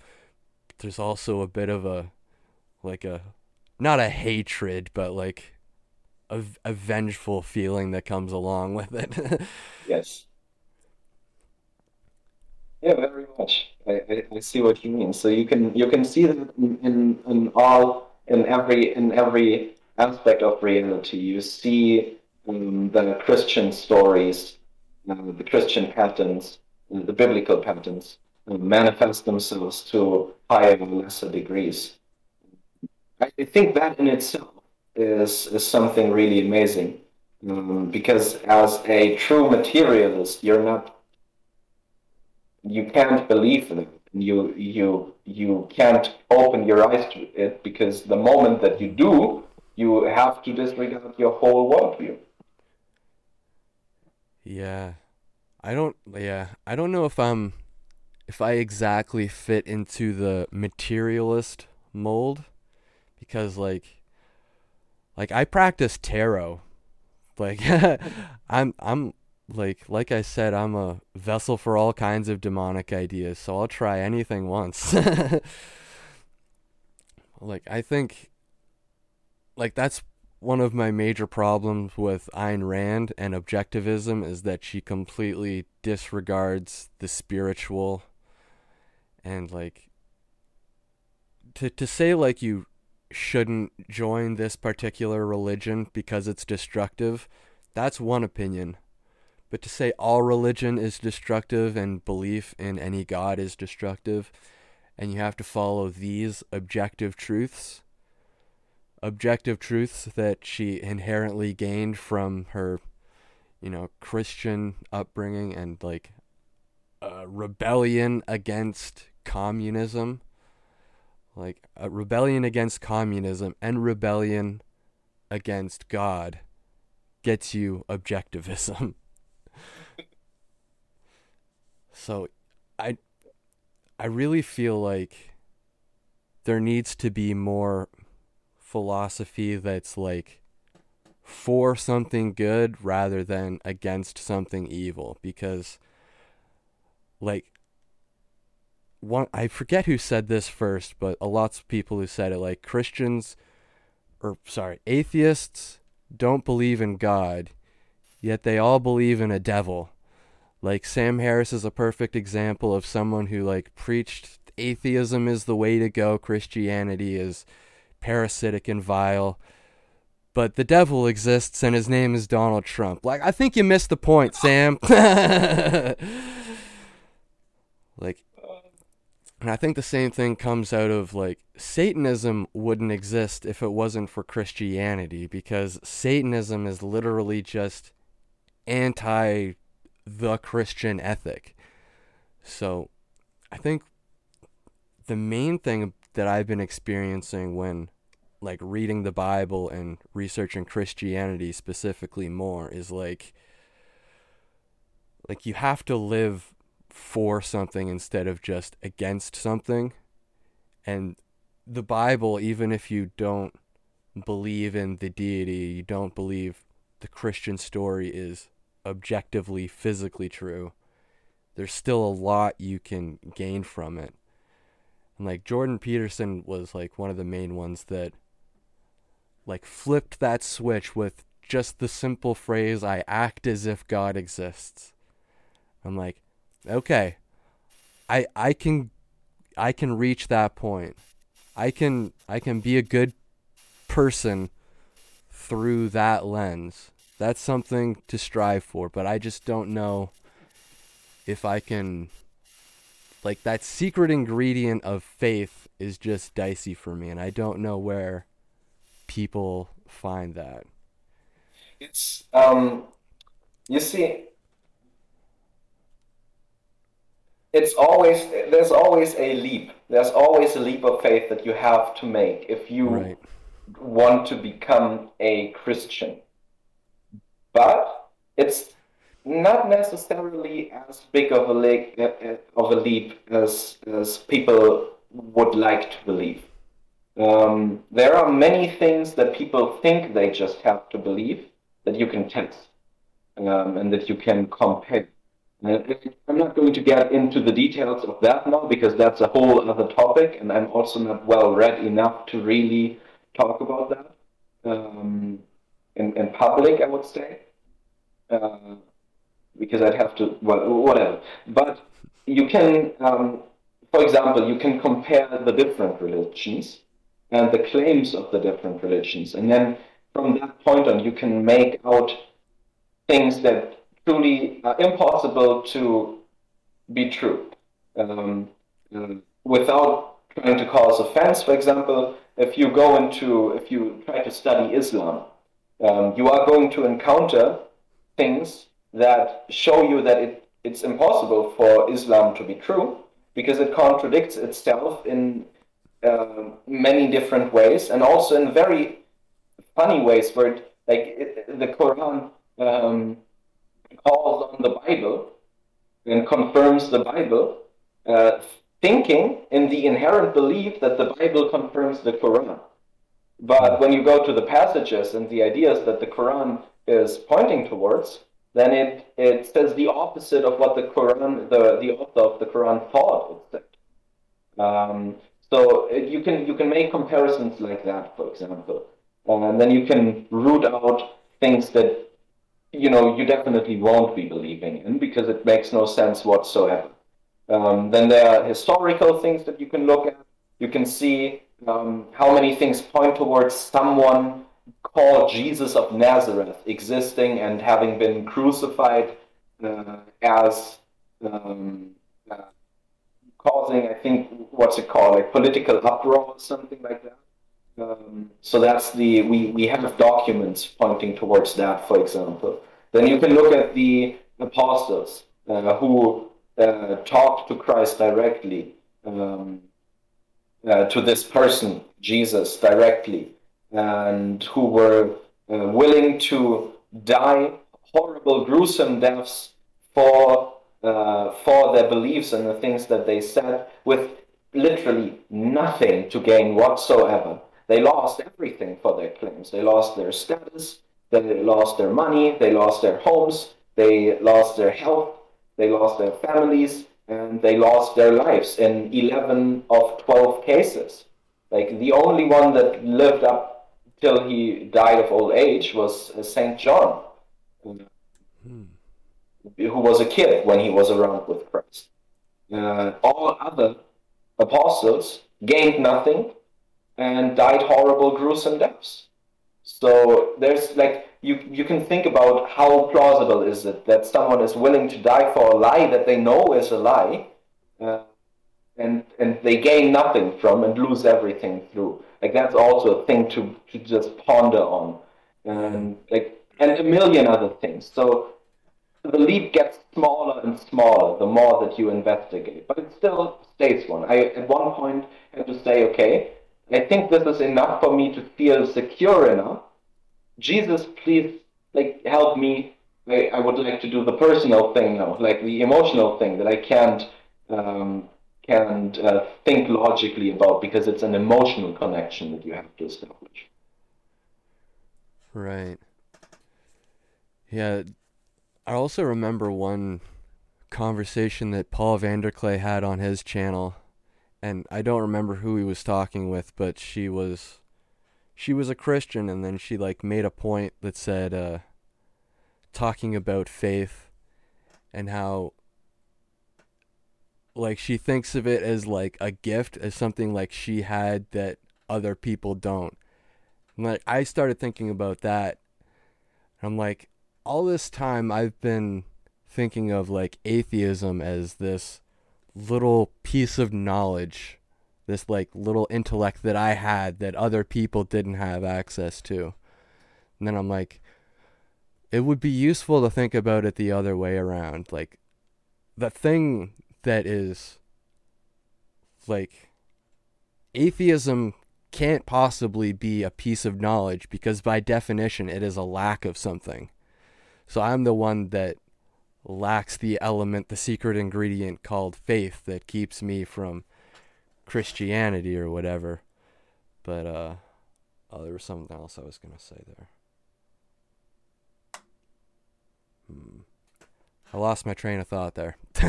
Speaker 1: there's also a bit of a like a not a hatred, but like a, a vengeful feeling that comes along <laughs> with it.
Speaker 2: yes. Yeah, very much. I, I, I, see what you mean. So you can you can see that in, in, in all in every in every aspect of reality. You see um, the Christian stories, uh, the Christian patterns, uh, the biblical patterns uh, manifest themselves to higher or lesser degrees. I think that in itself is, is something really amazing. Um, because as a true materialist, you're not, you can't believe in it. You, you, you can't open your eyes to it because the moment that you do, you have to disregard your whole worldview.
Speaker 1: Yeah. I don't, yeah, I don't know if I'm, if I exactly fit into the materialist mold because, like, like I practice tarot. Like <laughs> I'm I'm like like I said, I'm a vessel for all kinds of demonic ideas, so I'll try anything once. <laughs> like I think like that's one of my major problems with Ayn Rand and objectivism is that she completely disregards the spiritual and like to to say like you shouldn't join this particular religion because it's destructive, that's one opinion. But to say all religion is destructive and belief in any God is destructive, and you have to follow these objective truths, objective truths that she inherently gained from her, you know, Christian upbringing and like rebellion against communism like a rebellion against communism and rebellion against God. gets you objectivism. <laughs> so I I really feel like there needs to be more philosophy that's like for something good rather than against something evil. Because like one I forget who said this first but a lots of people who said it like Christians or sorry atheists don't believe in God yet they all believe in a devil. Like Sam Harris is a perfect example of someone who like preached atheism is the way to go Christianity is parasitic and vile but the devil exists and his name is Donald Trump. Like, I think you missed the point, Sam. <laughs> like, and I think the same thing comes out of like Satanism wouldn't exist if it wasn't for Christianity because Satanism is literally just anti the Christian ethic. So I think the main thing that I've been experiencing when like reading the Bible and researching Christianity specifically more is like like you have to live for something instead of just against something. And the Bible even if you don't believe in the deity, you don't believe the Christian story is objectively physically true, there's still a lot you can gain from it. And like Jordan Peterson was like one of the main ones that like flipped that switch with just the simple phrase I act as if God exists. I'm like, okay. I I can I can reach that point. I can I can be a good person through that lens. That's something to strive for, but I just don't know if I can like that secret ingredient of faith is just dicey for me and I don't know where people find that?
Speaker 2: It's um, you see, it's always there's always a leap. There's always a leap of faith that you have to make if you right. want to become a Christian. But it's not necessarily as big of a leap, of a leap as as people would like to believe. Um, there are many things that people think they just have to believe that you can test um, and that you can compare. And I'm not going to get into the details of that now because that's a whole other topic, and I'm also not well read enough to really talk about that um, in, in public, I would say, uh, because I'd have to, well, whatever. But you can, um, for example, you can compare the different religions and the claims of the different religions. And then from that point on, you can make out things that truly are impossible to be true. Um, uh, without trying to cause offense, for example, if you go into, if you try to study Islam, um, you are going to encounter things that show you that it, it's impossible for Islam to be true because it contradicts itself in um, many different ways, and also in very funny ways, where it, like it, the Quran um, calls on the Bible and confirms the Bible, uh, thinking in the inherent belief that the Bible confirms the Quran. But when you go to the passages and the ideas that the Quran is pointing towards, then it, it says the opposite of what the Quran, the, the author of the Quran thought it said. Um, so uh, you can you can make comparisons like that, for example, and then you can root out things that you know you definitely won't be believing in because it makes no sense whatsoever. Um, then there are historical things that you can look at. You can see um, how many things point towards someone called Jesus of Nazareth existing and having been crucified uh, as um, uh, causing, I think, what's it called, like political uproar or something like that. Um, so that's the we we have documents pointing towards that, for example. Then you can look at the apostles uh, who uh, talked to Christ directly, um, uh, to this person, Jesus, directly, and who were uh, willing to die horrible, gruesome deaths for uh, for their beliefs and the things that they said, with literally nothing to gain whatsoever. They lost everything for their claims. They lost their status. They lost their money. They lost their homes. They lost their health. They lost their families. And they lost their lives in 11 of 12 cases. Like the only one that lived up till he died of old age was uh, Saint John. Who was a kid when he was around with Christ. Uh, all other apostles gained nothing and died horrible, gruesome deaths. So there's like you you can think about how plausible is it that someone is willing to die for a lie that they know is a lie, uh, and and they gain nothing from and lose everything through. Like that's also a thing to to just ponder on, and like and a million other things. So the leap gets smaller and smaller the more that you investigate, but it still stays one. I at one point had to say, okay, I think this is enough for me to feel secure enough. Jesus, please, like help me. I, would like to do the personal thing now, like the emotional thing that I can't um, can't uh, think logically about because it's an emotional connection that you have to establish.
Speaker 1: Right. Yeah, I also remember one conversation that Paul VanderKlay had on his channel, and I don't remember who he was talking with, but she was she was a Christian, and then she like made a point that said, uh, talking about faith and how like she thinks of it as like a gift as something like she had that other people don't. And like i started thinking about that and i'm like all this time i've been thinking of like atheism as this little piece of knowledge this like little intellect that i had that other people didn't have access to and then i'm like it would be useful to think about it the other way around like the thing that is like atheism can't possibly be a piece of knowledge because by definition it is a lack of something. So I'm the one that lacks the element, the secret ingredient called faith that keeps me from Christianity or whatever. But uh oh there was something else I was gonna say there. Hmm. I lost my train of thought there. <laughs>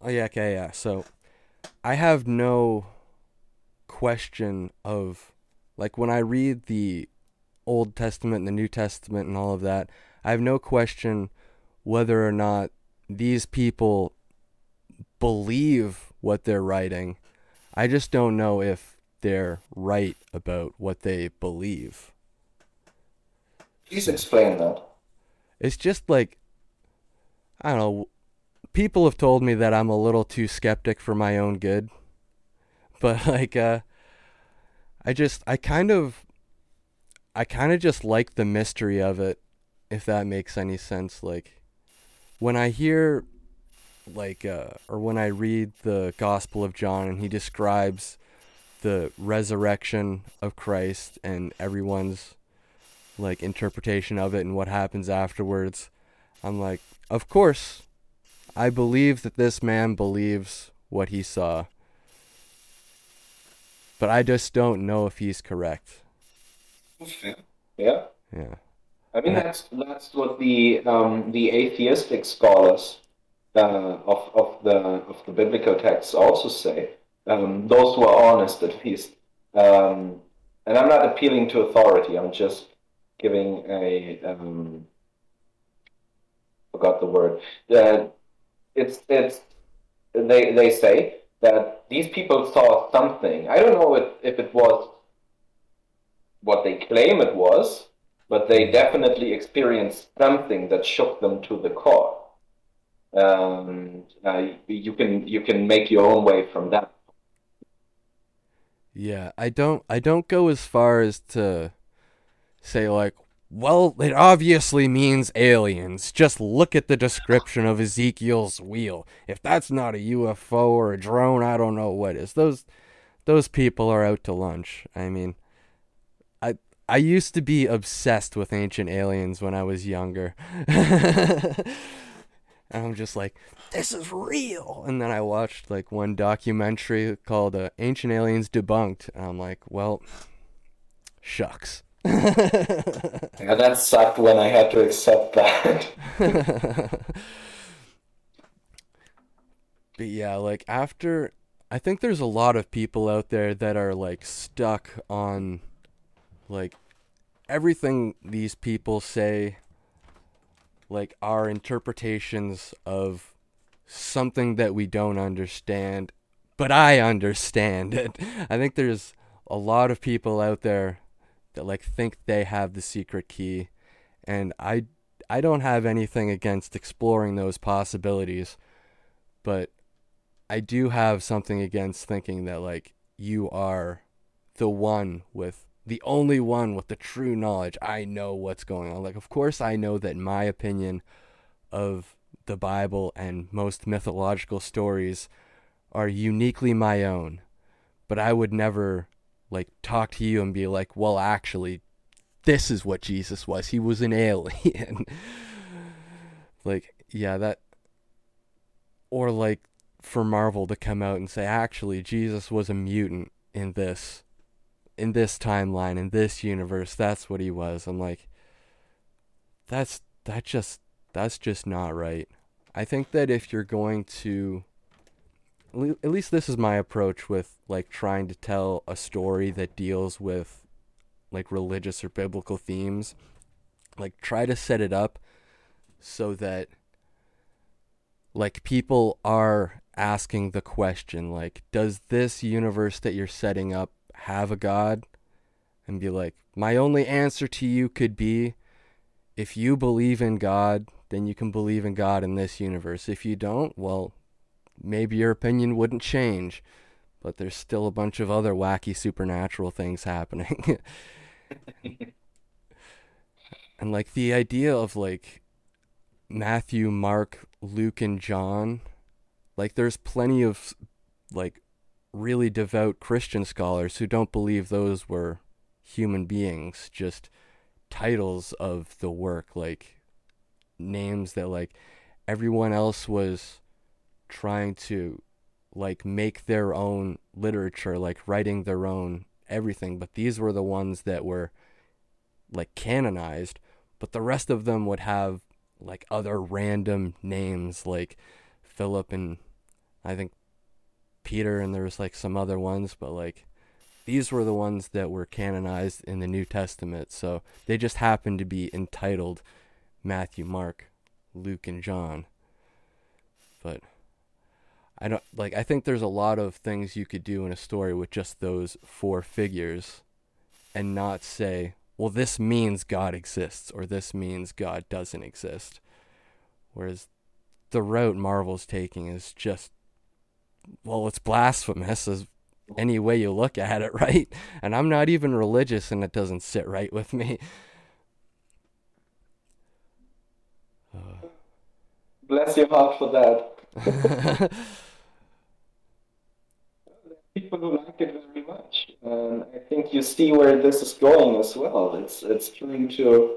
Speaker 1: oh yeah, okay, yeah. So I have no question of like when I read the Old Testament and the New Testament and all of that, I have no question whether or not these people believe what they're writing. I just don't know if they're right about what they believe.
Speaker 2: Please explain that.
Speaker 1: It's just like I don't know. People have told me that I'm a little too skeptic for my own good. <laughs> But like uh I just I kind of I kind of just like the mystery of it if that makes any sense like when I hear like uh or when I read the Gospel of John and he describes the resurrection of Christ and everyone's like interpretation of it and what happens afterwards. I'm like, of course, I believe that this man believes what he saw. But I just don't know if he's correct.
Speaker 2: Yeah.
Speaker 1: Yeah.
Speaker 2: I mean that's that's what the um, the atheistic scholars uh, of of the of the biblical texts also say. Um, those who are honest, at least. Um, and I'm not appealing to authority. I'm just giving a um, forgot the word. Uh, it's it's they they say that these people saw something. I don't know if, if it was what they claim it was, but they definitely experienced something that shook them to the core. Um, uh, you can you can make your own way from that.
Speaker 1: Yeah, I don't I don't go as far as to say like, well, it obviously means aliens. Just look at the description of Ezekiel's wheel. If that's not a UFO or a drone, I don't know what is. Those those people are out to lunch. I mean, I used to be obsessed with ancient aliens when I was younger. <laughs> and I'm just like, this is real. And then I watched like one documentary called uh, Ancient Aliens Debunked. And I'm like, well, shucks. <laughs>
Speaker 2: yeah, that sucked when I had to accept that. <laughs>
Speaker 1: but yeah, like after, I think there's a lot of people out there that are like stuck on like everything these people say like our interpretations of something that we don't understand, but I understand it. <laughs> I think there's a lot of people out there that like think they have the secret key and I I don't have anything against exploring those possibilities, but I do have something against thinking that like you are the one with the only one with the true knowledge. I know what's going on. Like, of course, I know that my opinion of the Bible and most mythological stories are uniquely my own. But I would never, like, talk to you and be like, well, actually, this is what Jesus was. He was an alien. <laughs> like, yeah, that. Or, like, for Marvel to come out and say, actually, Jesus was a mutant in this in this timeline, in this universe, that's what he was. I'm like, that's that just that's just not right. I think that if you're going to at least this is my approach with like trying to tell a story that deals with like religious or biblical themes like try to set it up so that like people are asking the question like does this universe that you're setting up have a God and be like, my only answer to you could be if you believe in God, then you can believe in God in this universe. If you don't, well, maybe your opinion wouldn't change, but there's still a bunch of other wacky supernatural things happening. <laughs> and like the idea of like Matthew, Mark, Luke, and John, like there's plenty of like really devout Christian scholars who don't believe those were human beings, just titles of the work, like names that like everyone else was trying to like make their own literature, like writing their own everything, but these were the ones that were like canonized, but the rest of them would have like other random names like Philip and I think Peter and there was like some other ones, but like these were the ones that were canonized in the New Testament. So they just happened to be entitled Matthew, Mark, Luke, and John. But I don't like I think there's a lot of things you could do in a story with just those four figures and not say, well this means God exists or this means God doesn't exist. Whereas the route Marvel's taking is just well, it's blasphemous as any way you look at it, <laughs> right? And I'm not even religious and it doesn't sit right with me.
Speaker 2: Uh. <sighs> Bless your heart for that. <laughs> People who like it very much, and I think you see where this is going as well. It's it's trying to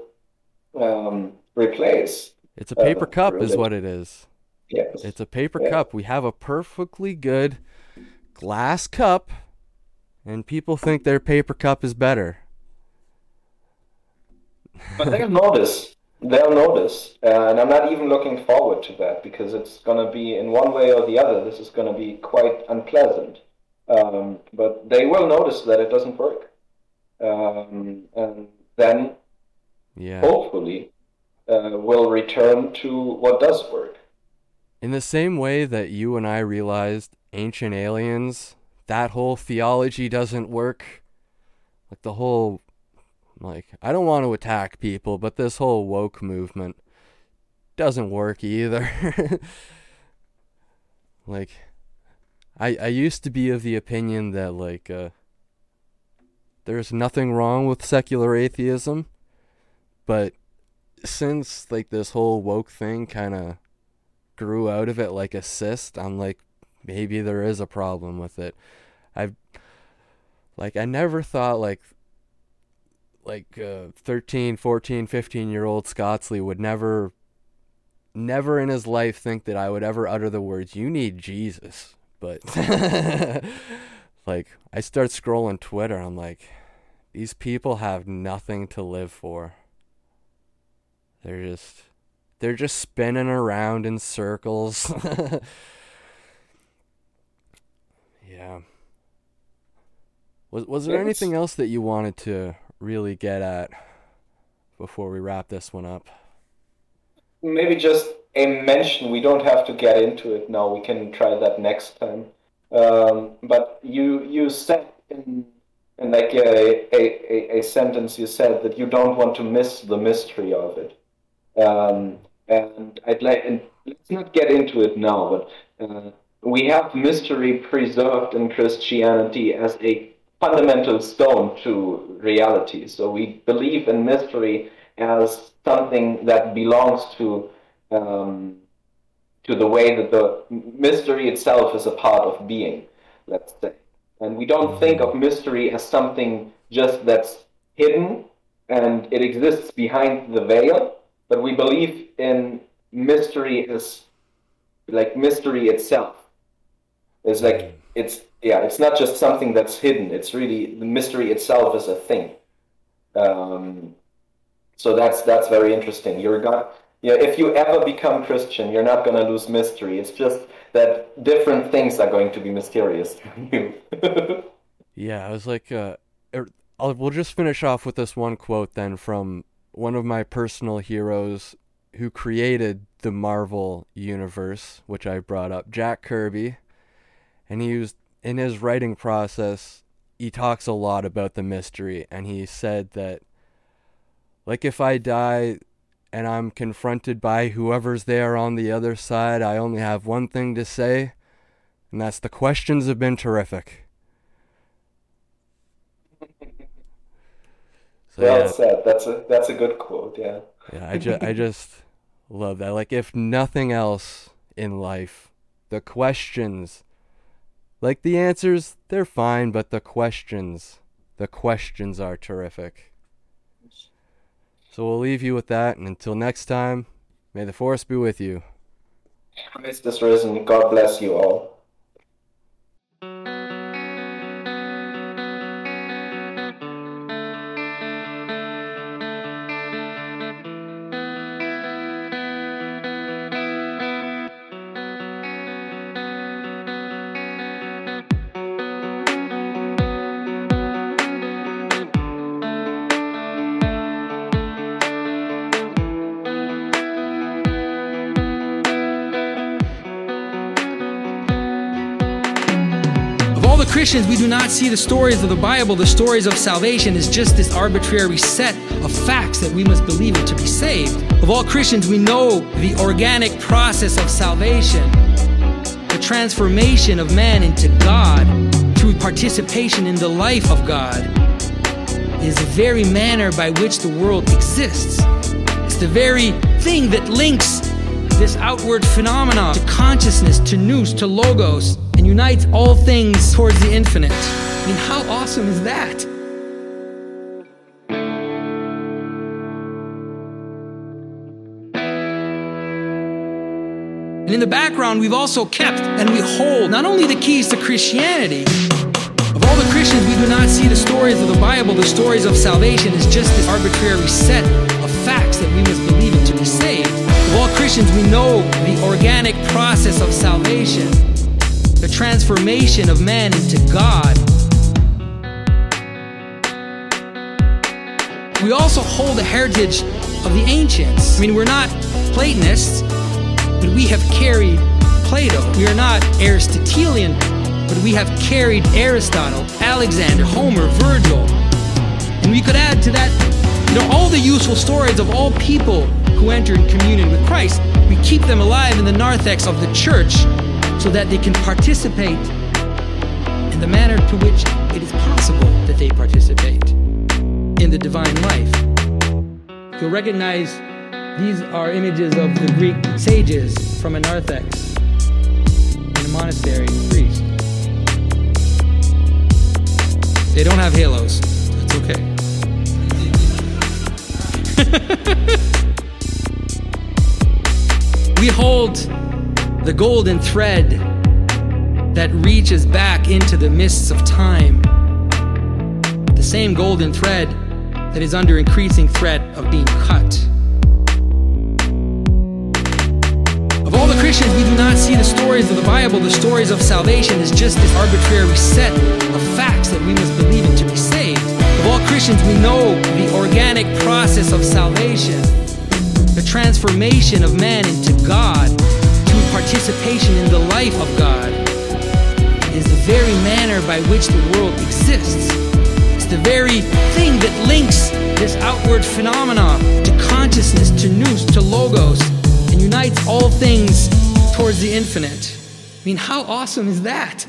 Speaker 2: um, replace.
Speaker 1: It's a paper uh, cup, religion. is what it is.
Speaker 2: Yes.
Speaker 1: It's a paper yeah. cup. We have a perfectly good glass cup, and people think their paper cup is better.
Speaker 2: But they'll notice. They'll notice. Uh, and I'm not even looking forward to that because it's going to be, in one way or the other, this is going to be quite unpleasant. Um, but they will notice that it doesn't work. Um, and then,
Speaker 1: yeah.
Speaker 2: hopefully, uh, will return to what does work.
Speaker 1: In the same way that you and I realized ancient aliens, that whole theology doesn't work. Like the whole, like, I don't want to attack people, but this whole woke movement doesn't work either. <laughs> like, I, I used to be of the opinion that, like, uh, there's nothing wrong with secular atheism, but since, like, this whole woke thing kind of grew out of it like a cyst, I'm like, maybe there is a problem with it. I've like I never thought like like uh, 13, 14, 15 year old Scottsley would never, never in his life think that I would ever utter the words, you need Jesus. But <laughs> like, I start scrolling Twitter. I'm like, these people have nothing to live for. They're just, they're just spinning around in circles. <laughs> yeah. Was was there anything else that you wanted to really get at before we wrap this one up?
Speaker 2: Maybe just a mention. We don't have to get into it now. We can try that next time. Um, but you you said in, in like a, a, a sentence you said that you don't want to miss the mystery of it. Um, and I'd like and let's not get into it now, but uh, we have mystery preserved in Christianity as a fundamental stone to reality. So we believe in mystery as something that belongs to um, to the way that the mystery itself is a part of being, let's say. And we don't think of mystery as something just that's hidden and it exists behind the veil, but we believe in mystery as like mystery itself. It's like it's yeah, it's not just something that's hidden. It's really the mystery itself is a thing. Um, so that's that's very interesting. You're yeah, if you ever become Christian, you're not going to lose mystery. It's just that different things are going to be mysterious to <laughs> you.
Speaker 1: yeah, I was like, uh, er, I'll, we'll just finish off with this one quote then from one of my personal heroes who created the Marvel universe, which I brought up, Jack Kirby. And he used in his writing process, he talks a lot about the mystery, and he said that, like, if I die and I'm confronted by whoever's there on the other side, I only have one thing to say, and that's the questions have been terrific.
Speaker 2: Well yeah. said. That's a that's a good quote. Yeah.
Speaker 1: Yeah, I just I just love that. Like, if nothing else in life, the questions like the answers, they're fine, but the questions, the questions are terrific. So we'll leave you with that, and until next time, may the force be with you.
Speaker 2: Christ is risen. God bless you all.
Speaker 3: Christians, we do not see the stories of the Bible, the stories of salvation, as just this arbitrary set of facts that we must believe in to be saved. Of all Christians, we know the organic process of salvation, the transformation of man into God through participation in the life of God, is the very manner by which the world exists. It's the very thing that links this outward phenomenon to consciousness, to nous, to logos and unites all things towards the infinite. I mean, how awesome is that? And in the background, we've also kept and we hold not only the keys to Christianity, of all the Christians, we do not see the stories of the Bible, the stories of salvation, as just this arbitrary set of facts that we must believe in to be saved. Of all Christians, we know the organic process of salvation the transformation of man into God. We also hold the heritage of the ancients. I mean, we're not Platonists, but we have carried Plato. We are not Aristotelian, but we have carried Aristotle, Alexander, Homer, Virgil. And we could add to that, you know, all the useful stories of all people who entered communion with Christ. We keep them alive in the narthex of the church so that they can participate in the manner to which it is possible that they participate in the divine life. You'll recognize these are images of the Greek sages from a narthex in a monastery priest. They don't have halos. That's okay. <laughs> we hold the golden thread that reaches back into the mists of time. The same golden thread that is under increasing threat of being cut. Of all the Christians, we do not see the stories of the Bible, the stories of salvation, as just this arbitrary set of facts that we must believe in to be saved. Of all Christians, we know the organic process of salvation, the transformation of man into God participation in the life of God is the very manner by which the world exists. It's the very thing that links this outward phenomena to consciousness, to nous, to logos, and unites all things towards the infinite. I mean, how awesome is that?